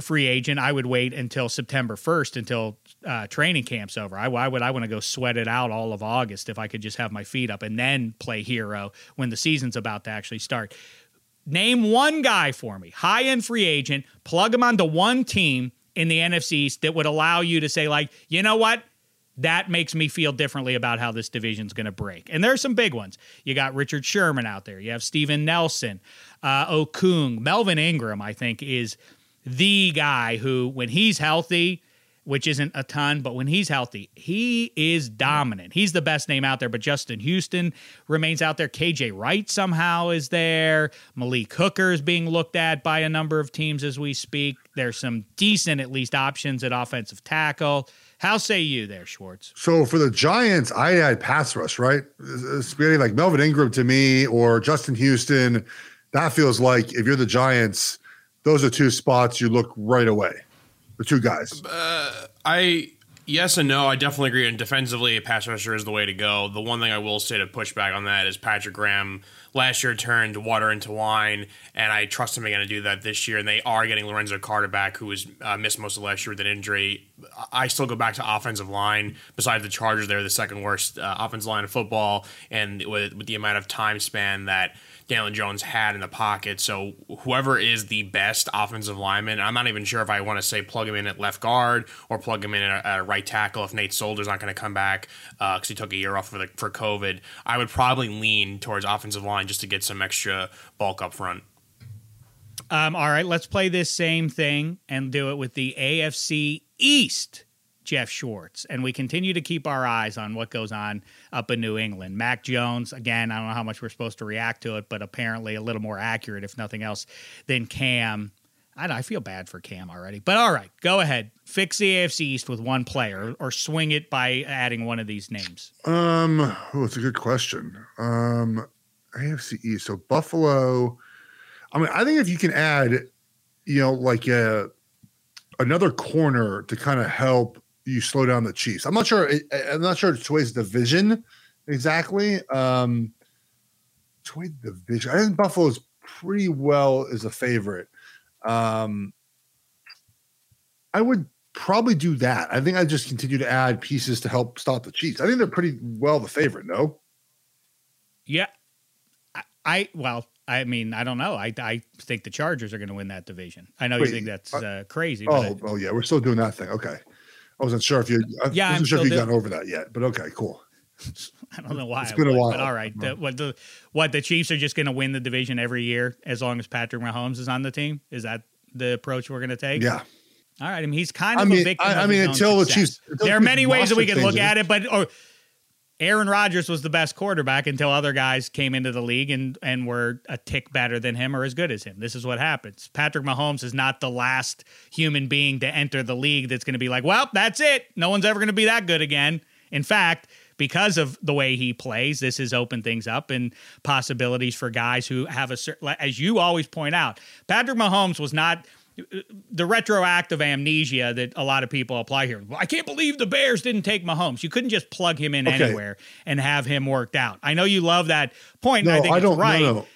free agent, I would wait until September 1st until uh, training camp's over. I, why would I want to go sweat it out all of August if I could just have my feet up and then play hero when the season's about to actually start? Name one guy for me, high end free agent, plug him onto one team in the NFC East that would allow you to say, like, you know what? That makes me feel differently about how this division's going to break. And there are some big ones. You got Richard Sherman out there. You have Steven Nelson, uh, Okung, Melvin Ingram. I think is the guy who, when he's healthy, which isn't a ton, but when he's healthy, he is dominant. He's the best name out there, but Justin Houston remains out there. KJ Wright somehow is there. Malik Hooker is being looked at by a number of teams as we speak. There's some decent, at least, options at offensive tackle. How say you there, Schwartz? So for the Giants, I had pass rush, right? Spaghetti like Melvin Ingram to me or Justin Houston. That feels like if you're the Giants, those are two spots you look right away the two guys? Uh, I yes and no. I definitely agree. And defensively, a pass rusher is the way to go. The one thing I will say to push back on that is Patrick Graham last year turned water into wine, and I trust him again to do that this year. And they are getting Lorenzo Carter back, who was uh, missed most of last year with an injury. I still go back to offensive line. Besides the Chargers, they're the second worst uh, offensive line of football, and with, with the amount of time span that Daniel Jones had in the pocket. So whoever is the best offensive lineman, I'm not even sure if I want to say plug him in at left guard or plug him in at, at right tackle if Nate Solder's not going to come back because uh, he took a year off for the for COVID. I would probably lean towards offensive line just to get some extra bulk up front. Um, all right, let's play this same thing and do it with the AFC East. Jeff Schwartz. And we continue to keep our eyes on what goes on up in New England. Mac Jones, again, I don't know how much we're supposed to react to it, but apparently a little more accurate, if nothing else, than Cam. I, I feel bad for Cam already. But all right, go ahead. Fix the AFC East with one player or swing it by adding one of these names. Um, oh, it's a good question. Um, AFC East. So Buffalo. I mean, I think if you can add, you know, like a another corner to kind of help you slow down the Chiefs. I'm not sure. I'm not sure it's Tway's division exactly. Um, Tway division. I think Buffalo's pretty well is a favorite. Um, I would probably do that. I think I just continue to add pieces to help stop the Chiefs. I think they're pretty well the favorite. No. Yeah, I, I well, I mean, I don't know. I I think the Chargers are going to win that division. I know Wait, you think that's uh, uh, crazy. Oh, but oh yeah, we're still doing that thing. Okay. I wasn't sure if you. I Yeah, wasn't I'm sure if you doing- gotten over that yet, but okay, cool. [LAUGHS] I don't know why. It's I been a while. But all right, the, what the what the Chiefs are just going to win the division every year as long as Patrick Mahomes is on the team. Is that the approach we're going to take? Yeah. All right. I mean, he's kind I of mean, a victim. I- of I mean, until the. Chiefs- there are many ways that we can look at it, but or Aaron Rodgers was the best quarterback until other guys came into the league and and were a tick better than him or as good as him. This is what happens. Patrick Mahomes is not the last human being to enter the league that's going to be like, well, that's it. No one's ever going to be that good again. In fact, because of the way he plays, this has opened things up and possibilities for guys who have a certain, as you always point out, Patrick Mahomes was not the retroactive amnesia that a lot of people apply here. I can't believe the Bears didn't take Mahomes. You couldn't just plug him in Okay. anywhere and have him worked out. I know you love that point. No, I think I it's don't. right. No, no.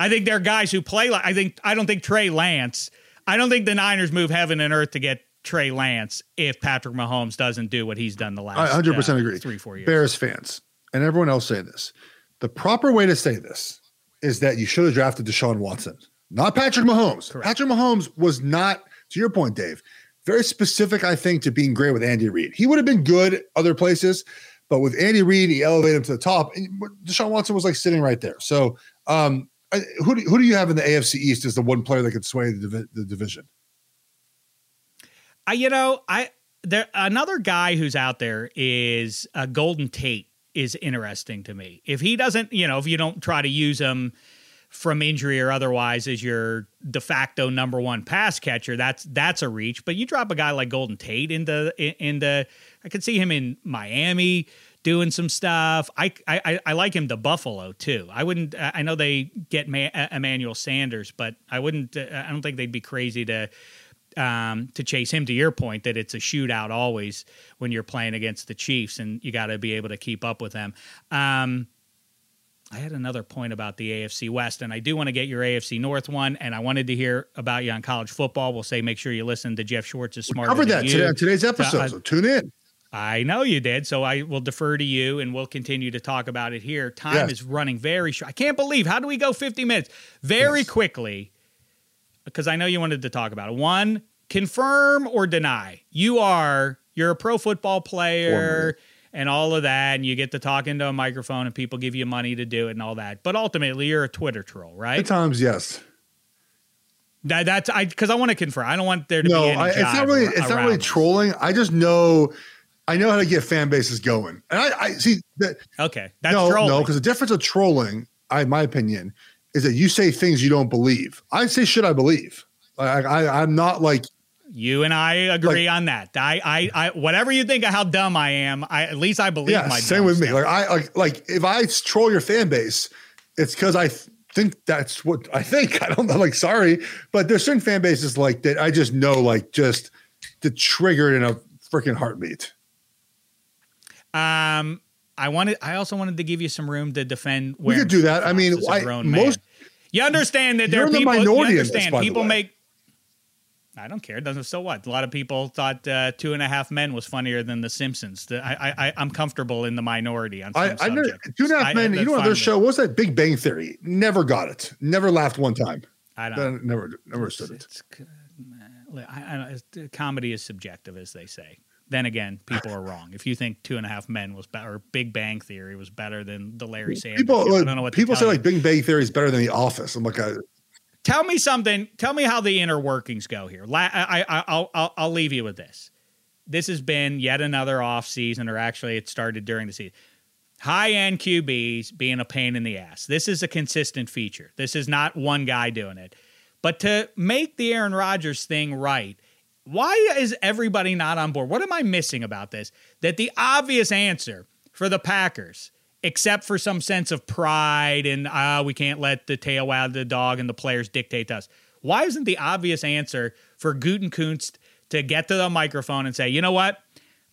I think there are guys who play like I think I don't think Trey Lance. I don't think the Niners move heaven and earth to get Trey Lance if Patrick Mahomes doesn't do what he's done the last. I 100 percent uh, agree. Three four years. Bears fans and everyone else say this. The proper way to say this is that you should have drafted Deshaun Watson, not Patrick Mahomes. Correct. Patrick Mahomes was not, to your point, Dave, very specific, I think, to being great with Andy Reid. He would have been good other places, but with Andy Reid, he elevated him to the top. And Deshaun Watson was like sitting right there. So, um, who do, who do you have in the AFC East as the one player that could sway the, the division? I, you know, I there another guy who's out there is uh, Golden Tate is interesting to me. If he doesn't, you know, if you don't try to use him from injury or otherwise as your de facto number one pass catcher, that's that's a reach. But you drop a guy like Golden Tate into into, I could see him in Miami doing some stuff. I I I like him to Buffalo too. I wouldn't. I know they get Ma- Emmanuel Sanders, but I wouldn't. I don't think they'd be crazy to um, to chase him. To your point, that it's a shootout always when you're playing against the Chiefs, and you got to be able to keep up with them. Um, I had another point about the AFC West, and I do want to get your AFC North one, and I wanted to hear about you on college football. We'll say make sure you listen to Jeff Schwartz's Smarter Covered Than that today on today's episode. uh, so tune in. I know you did, so I will defer to you, and we'll continue to talk about it here. Time Yes. is running very short. I can't believe how do we go 50 minutes very Yes. quickly? Because I know you wanted to talk about it. One, confirm or deny. You are you're a pro football player and all of that, and you get to talk into a microphone, and people give you money to do it and all that. But ultimately, you're a Twitter troll, right? At times, yes. That, that's I because I want to confirm. I don't want there to No, be any I, it's not really. It's not really trolling. I just know. I know how to get fan bases going, and I, I see that. Okay, that's no, trolling. no, because the difference of trolling, I, my opinion, is that you say things you don't believe. I say shit I believe. I, I, I'm not like You and I agree on that. I, I, I, whatever you think of how dumb I am, I at least I believe yeah. my. Same with me. Like I like like if I troll your fan base, it's because I th- think that's what I think. [LAUGHS] I don't know. Like sorry, but there's certain fan bases like that. I just know like just to trigger it in a freaking heartbeat. Um, I wanted. I also wanted to give you some room to defend. We could do that. I mean, I- most- You understand that there are the people. minority you in this, understand by people make. I don't care. It doesn't. So what? A lot of people thought uh, Two and a Half Men was funnier than The Simpsons. The- I, I, I, I'm comfortable in the minority on some I, I never, two and a half I- men. that's You know their show? What's that? Big Bang Theory. Never got it. Never laughed one time. I don't. Uh, Never, never understood it. It's, I, I, comedy is subjective, as they say. Then again, people are wrong. If you think Two and a Half Men was better, or Big Bang Theory was better than the Larry Sanders, People, I don't know what people say you. like Big Bang Theory is better than The Office. I'm like, I, Tell me something. Tell me how the inner workings go here. La- I, I, I'll, I'll, I'll leave you with this. This has been yet another off season, or actually, it started during the season. High end QBs being a pain in the ass. This is a consistent feature. This is not one guy doing it. But to make the Aaron Rodgers thing right, why is everybody not on board? What am I missing about this? That the obvious answer for the Packers, except for some sense of pride and uh, we can't let the tail wag the dog and the players dictate to us. Why isn't the obvious answer for Gutekunst to get to the microphone and say, you know what?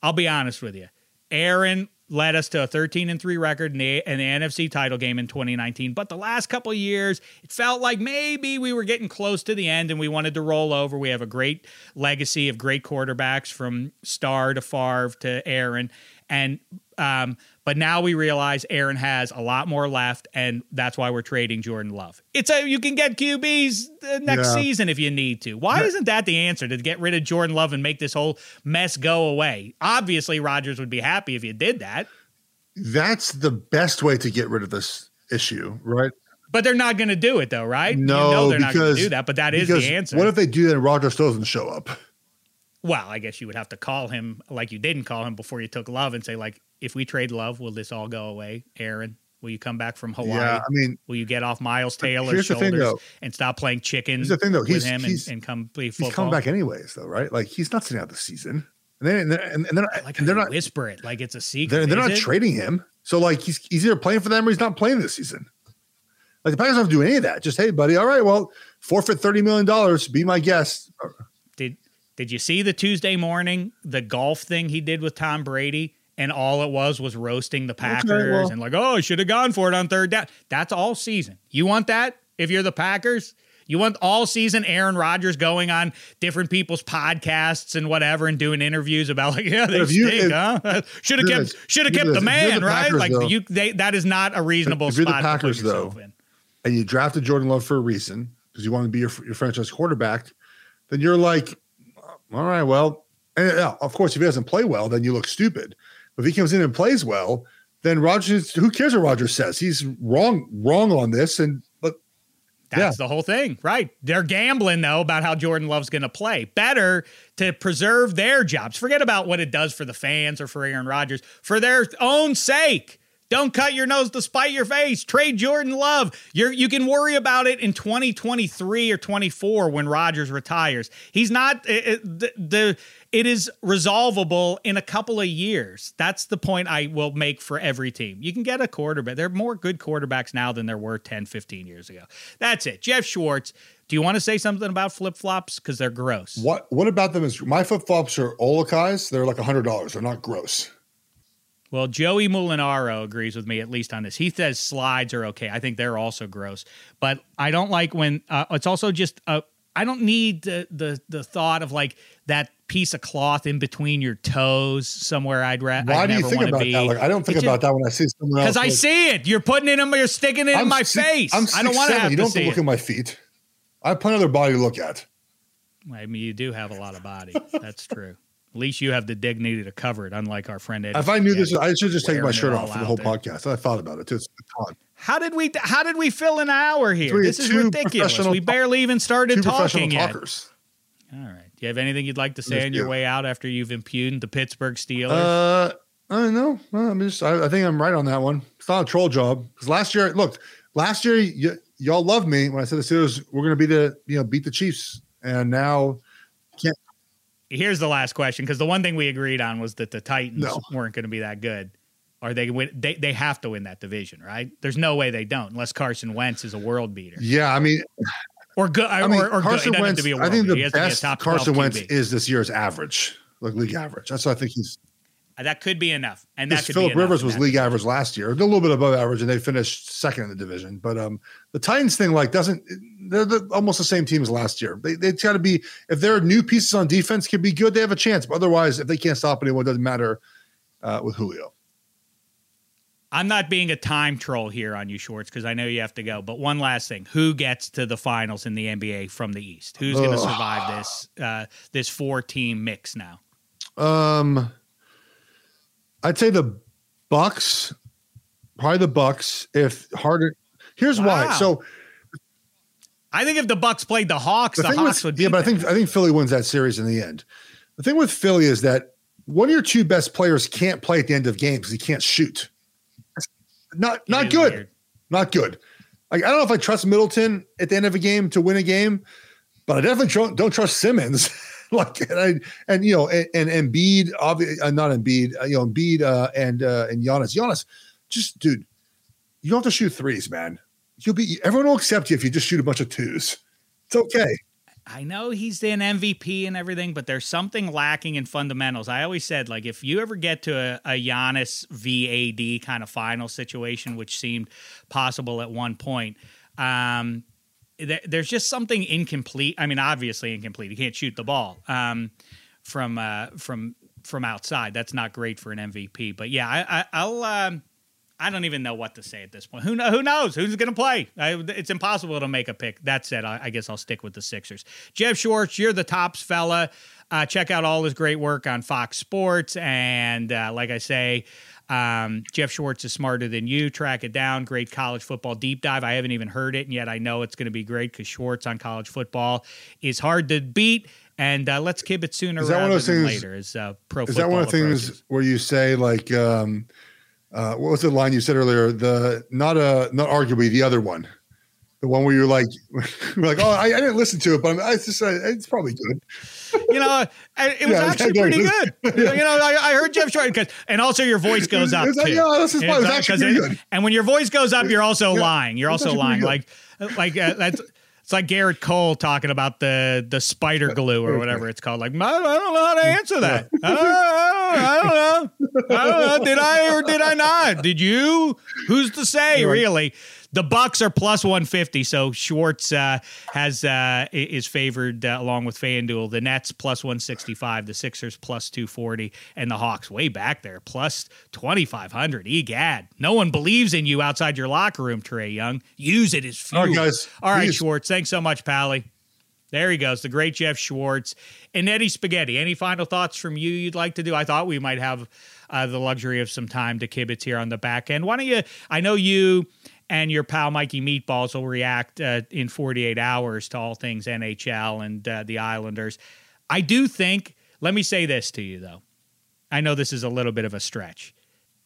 I'll be honest with you. Aaron, led us to a 13 and 3 record in the, in the NFC title game in 2019. But the last couple of years, it felt like maybe we were getting close to the end and we wanted to roll over. We have a great legacy of great quarterbacks from Starr to Favre to Aaron. And um, but now we realize Aaron has a lot more left, and that's why we're trading Jordan Love. It's a you can get QBs uh, next Yeah. season if you need to. Why isn't that the answer to get rid of Jordan Love and make this whole mess go away? Obviously, Rodgers would be happy if you did that, That's the best way to get rid of this issue, right? but they're not going to do it though, right? No, you know they're not going to do that, but that is the answer. What if they do that and Roger still doesn't show up? well, I guess you would have to call him like you didn't call him before you took Love and say like, if we trade Love, will this all go away, Aaron? Will you come back from Hawaii? Yeah, I mean, Will you get off Miles Teller's the thing, shoulders though. and stop playing chicken Here's the thing, though. with He's- him and, he's- and come play football. he's coming back anyways, though, right? Like he's not sitting out the season, and then and, then- and, and they're I like and they're not whisper it like it's a secret. they're, they're not it? trading him. So like he's he's either playing for them or he's not playing this season. Like the Packers don't have to do any of that. Just hey, buddy, all right, well, forfeit thirty million dollars. Be my guest. Did Did you see the Tuesday morning the golf thing he did with Tom Brady? And all it was was roasting the Packers well. and like, oh, I should have gone for it on third down. That's all season. You want that if you're the Packers? You want all season Aaron Rodgers going on different people's podcasts and whatever and doing interviews about like, [LAUGHS] yeah, they you- stink, if- huh? [LAUGHS] Should have kept should have kept the this. If you're man, the right? Packers, like though- you they that is not a reasonable If you're the Packers, though, in. and you drafted Jordan Love for a reason because you want to be your, your franchise quarterback, then you're like, all right, well, and yeah, of course, if he doesn't play well, then you look stupid. If he comes in and plays well, then Rodgers, who cares what Rodgers says? He's wrong, wrong on this. And but That's the whole thing, right? They're gambling though about how Jordan Love's going to play. Better to preserve their jobs. Forget about what it does for the fans or for Aaron Rodgers. For their own sake, don't cut your nose to spite your face. Trade Jordan Love. You're you can worry about it in 2023 or 24 when Rodgers retires. He's not it, it- the, the it is resolvable in a couple of years. That's the point I will make for every team. You can get a quarterback. There are more good quarterbacks now than there were 10, 15 years ago. That's it. Jeff Schwartz, do you want to say something about flip flops? Because they're gross. what what about them is my flip flops are OluKai's. They're like a hundred dollars. They're not gross. Well, Joey Molinaro agrees with me at least on this. He says slides are okay. I think they're also gross, but I don't like when uh, it's also just uh, I don't need the, the the thought of like that piece of cloth in between your toes somewhere. I'd rather. Why I'd do you think about be. that? Like I don't think It's about just- that when I see someone else. Because I see it. You're putting it in my, you're sticking it in I'm my six- face. I'm I don't want to have You don't have to look it. at my feet. I have plenty of other body to look at. I mean, you do have a lot of body. That's true. At least you have the dignity to cover it, unlike our friend Eddie. If I knew this, I should just take my shirt off for the whole podcast. I thought about it too. It's a ton. How did we? How did we fill an hour here? Three- this is ridiculous. We barely even started talking yet. talkers. All right. Do you have anything you'd like to say on your way out after you've impugned the Pittsburgh Steelers? Uh, I don't know. I'm just. I, I think I'm right on that one. It's not a troll job because last year, look, last year y- y'all loved me when I said the Steelers were going to be the you know beat the Chiefs, and now Here's the last question because the one thing we agreed on was that the Titans No. weren't going to be that good. Are they win? They they have to win that division, right? There's no way they don't unless Carson Wentz is a world beater yeah, I mean, or good. I mean or, or Carson good. He doesn't have Wentz. to be a I world think the best Carson Wentz QB. is this year's average, like league average. That's what I think he's. That could be enough, and that could Philip Rivers was league average last year, a little bit above average, and they finished second in the division. But um, the Titans thing, like, doesn't they're the, almost the same team as last year. They they got to be if their new pieces on defense can be good, they have a chance. But otherwise, if they can't stop anyone, it doesn't matter uh, with Julio. I'm not being a time troll here on you, Schwartz, because I know you have to go. But one last thing: who gets to the finals in the NBA from the East? Who's going to survive this uh, this four team mix now? Um, I'd say the Bucks, probably the Bucks. If Harden, here's why. So I think if the Bucks played the Hawks, the, thing Hawks with, would be. yeah, but I think I think Philly wins that series in the end. The thing with Philly is that one of your two best players can't play at the end of games because he can't shoot. Not not good. Not good. Like I don't know if I trust Middleton at the end of a game to win a game, but I definitely don't, don't trust Simmons. [LAUGHS] [LAUGHS] like and, I, and you know and, and Embiid, obviously uh, not Embiid, uh, you know Embiid uh, and uh, and Giannis. Giannis, just dude, you don't have to shoot threes, man. You'll be everyone will accept you if you just shoot a bunch of twos. It's okay. I know he's an MVP and everything, but there's something lacking in fundamentals. I always said, like, if you ever get to a, a Giannis VAD kind of final situation, which seemed possible at one point, um, th- there's just something incomplete. I mean, obviously incomplete. He can't shoot the ball um, from uh, from from outside. That's not great for an MVP. But yeah, I, I, I'll. Um, I don't even know what to say at this point. Who know, who knows who's going to play? I, it's impossible to make a pick. That said, I, I, guess I'll stick with the Sixers. Jeff Schwartz, you're the tops fella. Uh, check out all his great work on Fox Sports, and uh, like I say, um, Jeff Schwartz is smarter than you. Track it down. Great college football deep dive. I haven't even heard it, and yet I know it's going to be great because Schwartz on college football is hard to beat. And uh, let's keep it sooner is that rather one of those than things, later. Is uh, pro? Is that one of the things where you say like? Um, uh, what was the line you said earlier? The not a not arguably the other one, the one where you're like, [LAUGHS] like, oh, I, I, didn't listen to it, but i'm just uh, it's probably good. You know, it was yeah, actually pretty good. [LAUGHS] you know, I, I heard Jeff Short because, and also your voice goes up too. Yeah, this is it was actually pretty good. And when your voice goes up, you're also yeah, lying. You're also lying. Like, like uh, that's it's like Gerrit Cole talking about the the spider glue or whatever it's called. Like I don't, know how to answer that. I don't, I don't, know. I don't know. Did I or did I not? Did you? Who's to say? Really? The Bucks are plus 150, so Schwartz uh, has uh, is favored uh, along with FanDuel. The Nets plus 165, the Sixers plus 240, and the Hawks way back there plus 2500. Egad, no one believes in you outside your locker room, Trae Young. Use it as fuel. All right, guys. All right. Schwartz. Thanks so much, Pally. There he goes, the great Jeff Schwartz and Eddie Spaghetti. Any final thoughts from you you'd like to do? I thought we might have uh, the luxury of some time to kibitz here on the back end. Why don't you? I know you and your pal Mikey Meatballs will react uh, in 48 hours to all things NHL and uh, the Islanders. I do think. Let me say this to you though. I know this is a little bit of a stretch.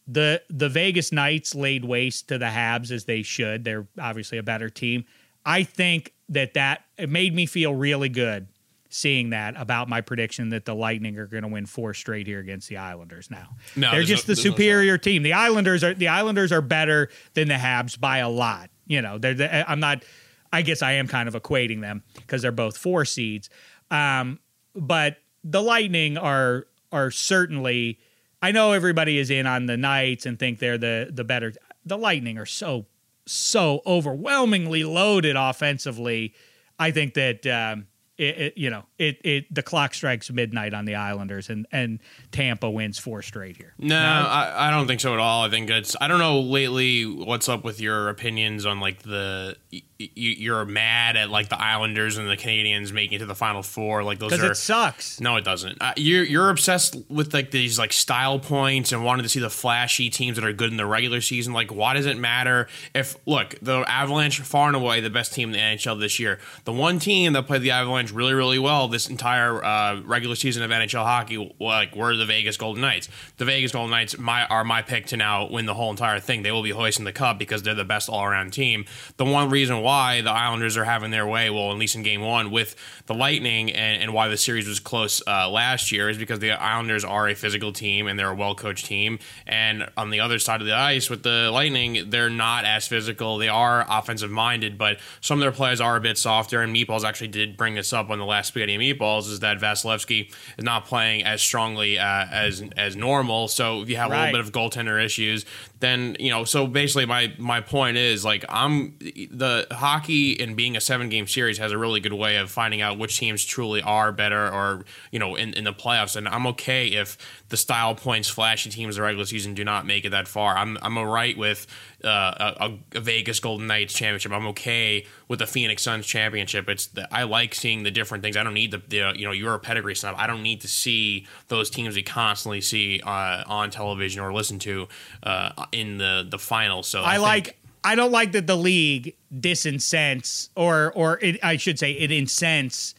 The the Vegas Knights laid waste to the Habs as they should. They're obviously a better team. I think that that it made me feel really good seeing that about my prediction that the Lightning are going to win four straight here against the Islanders. Now, no, they're just no, the superior no team. The Islanders are the Islanders are better than the Habs by a lot. You know, they're. The, I'm not. I guess I am kind of equating them because they're both four seeds. Um, but the Lightning are are certainly. I know everybody is in on the Knights and think they're the the better. The Lightning are so so overwhelmingly loaded offensively. I think that um, it, it, you know, it, it the clock strikes midnight on the Islanders, and and Tampa wins four straight here. No, I, I don't think so at all. I think it's I don't know lately what's up with your opinions on like the you're mad at like the Islanders and the Canadiens making it to the Final Four. Like those are it sucks. No, it doesn't. Uh, you're you're obsessed with like these like style points and wanting to see the flashy teams that are good in the regular season. Like, why does it matter if look the Avalanche far and away the best team in the NHL this year. The one team that played the Avalanche really really well this entire uh, regular season of NHL hockey like were the Vegas Golden Knights. The Vegas Golden Knights my are my pick to now win the whole entire thing. They will be hoisting the cup because they're the best all around team. The one reason why the Islanders are having their way, well, at least in game one, with the Lightning and, and why the series was close uh, last year is because the Islanders are a physical team and they're a well coached team. And on the other side of the ice with the Lightning, they're not as physical. They are offensive minded, but some of their players are a bit softer. And Meatballs actually did bring this up on the last Spaghetti Meatballs is that Vasilevskiy is not playing as strongly uh, as as normal. So if you have right. a little bit of goaltender issues, then you know. So basically, my my point is like I'm the hockey and being a seven game series has a really good way of finding out which teams truly are better or you know in, in the playoffs and i'm okay if the style points flashy teams the regular season do not make it that far i'm i'm all right with uh, a, a, vegas golden knights championship i'm okay with the phoenix suns championship it's the, i like seeing the different things i don't need the, the you know your pedigree stuff. I don't need to see those teams we constantly see uh, on television or listen to uh, in the the finals so i, I like I don't like that the league disincents or or it, I should say it incents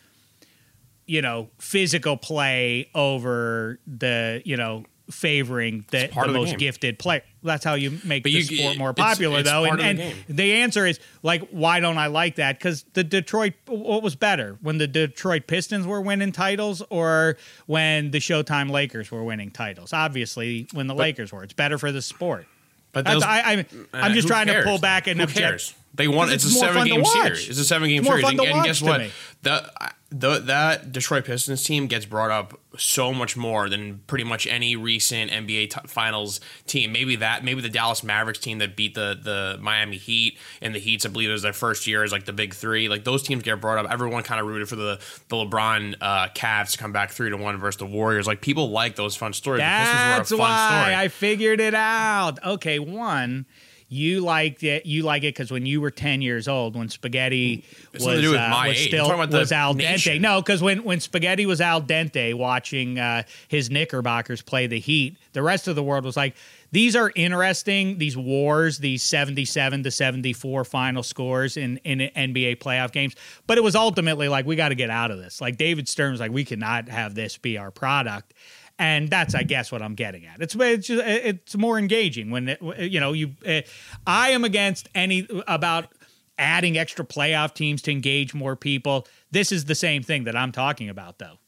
you know physical play over the you know favoring the, the most the gifted player. That's how you make but the you, sport more popular, it's, it's though. And, and the, the, answer is like, why don't I like that? Because the Detroit, what was better when the Detroit Pistons were winning titles, or when the Showtime Lakers were winning titles? Obviously, when the but, Lakers were. It's better for the sport. But those, I, I, I'm uh, just trying cares? to pull back and who object. cares? They want it's, it's a seven game series. It's a seven game series, and, and guess what? The the, that Detroit Pistons team gets brought up so much more than pretty much any recent NBA t- Finals team. Maybe that, maybe the Dallas Mavericks team that beat the the Miami Heat and the Heats. I believe it was their first year as like the big three. Like those teams get brought up. Everyone kind of rooted for the the LeBron uh, Cavs to come back three to one versus the Warriors. Like people like those fun stories. That's why I figured it out. Okay, one you liked it. You like it because when you were ten years old, when spaghetti It's was, to do with uh, was still was al dente. nation. No, because when when spaghetti was al dente, watching uh, his Knickerbockers play the Heat, the rest of the world was like, these are interesting. These wars, these seventy-seven to seventy-four final scores in in NBA playoff games. But it was ultimately like we got to get out of this. Like David Stern was like, we cannot have this be our product and that's i guess what i'm getting at. It's it's, just, it's more engaging when it, you know you uh, i am against any about adding extra playoff teams to engage more people this is the same thing that i'm talking about though.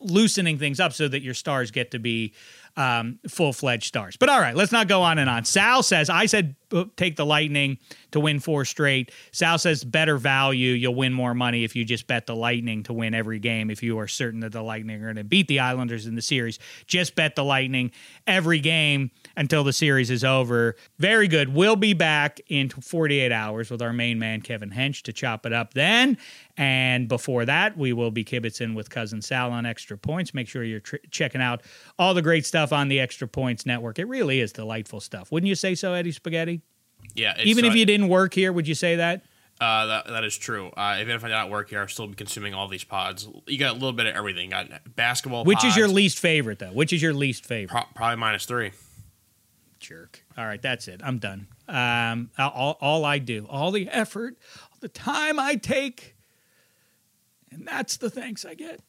Loosening things up so that your stars get to be um, full-fledged stars. But all right let's not go on and on. Sal says i said uh, take the lightning to win four straight. Sal says better value you'll win more money if you just bet the lightning to win every game if you are certain that the lightning are going to beat the islanders in the series. Just bet the lightning every game until the series is over very good we'll be back in 48 hours with our main man kevin hench to chop it up then and before that, we will be kibitzing with Cousin Sal on Extra Points. Make sure you're tr- checking out all the great stuff on the Extra Points Network. It really is delightful stuff. Wouldn't you say so, Eddie Spaghetti? Yeah, it's, Even if uh, you didn't work here, would you say that? Uh, that, that is true. Uh, even if I did not work here, I'll still be consuming all these pods. You got a little bit of everything. You got basketball. Which is your least favorite, though? Which is your least favorite? pro- probably minus three. Jerk. All right, that's it. I'm done. Um, all, all I do, all the effort, all the time I take, and that's the thanks I get.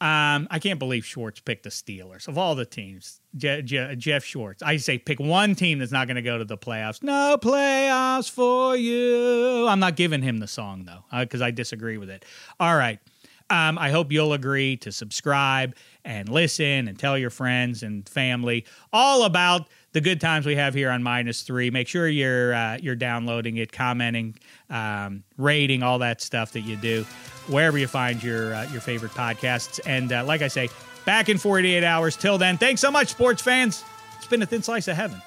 Um, I can't believe Schwartz picked the Steelers of all the teams. Je- Je- Jeff Schwartz. I say pick one team that's not going to go to the playoffs. No playoffs for you. I'm not giving him the song though because I disagree with it. All right. Um, I hope you'll agree to subscribe and listen and tell your friends and family all about the good times we have here on Minus Three. Make sure you're uh, you're downloading it, commenting, um, rating, all that stuff that you do wherever you find your uh, your favorite podcasts. And uh, like I say, back in 48 hours. Till then, thanks so much, sports fans. It's been a thin slice of heaven.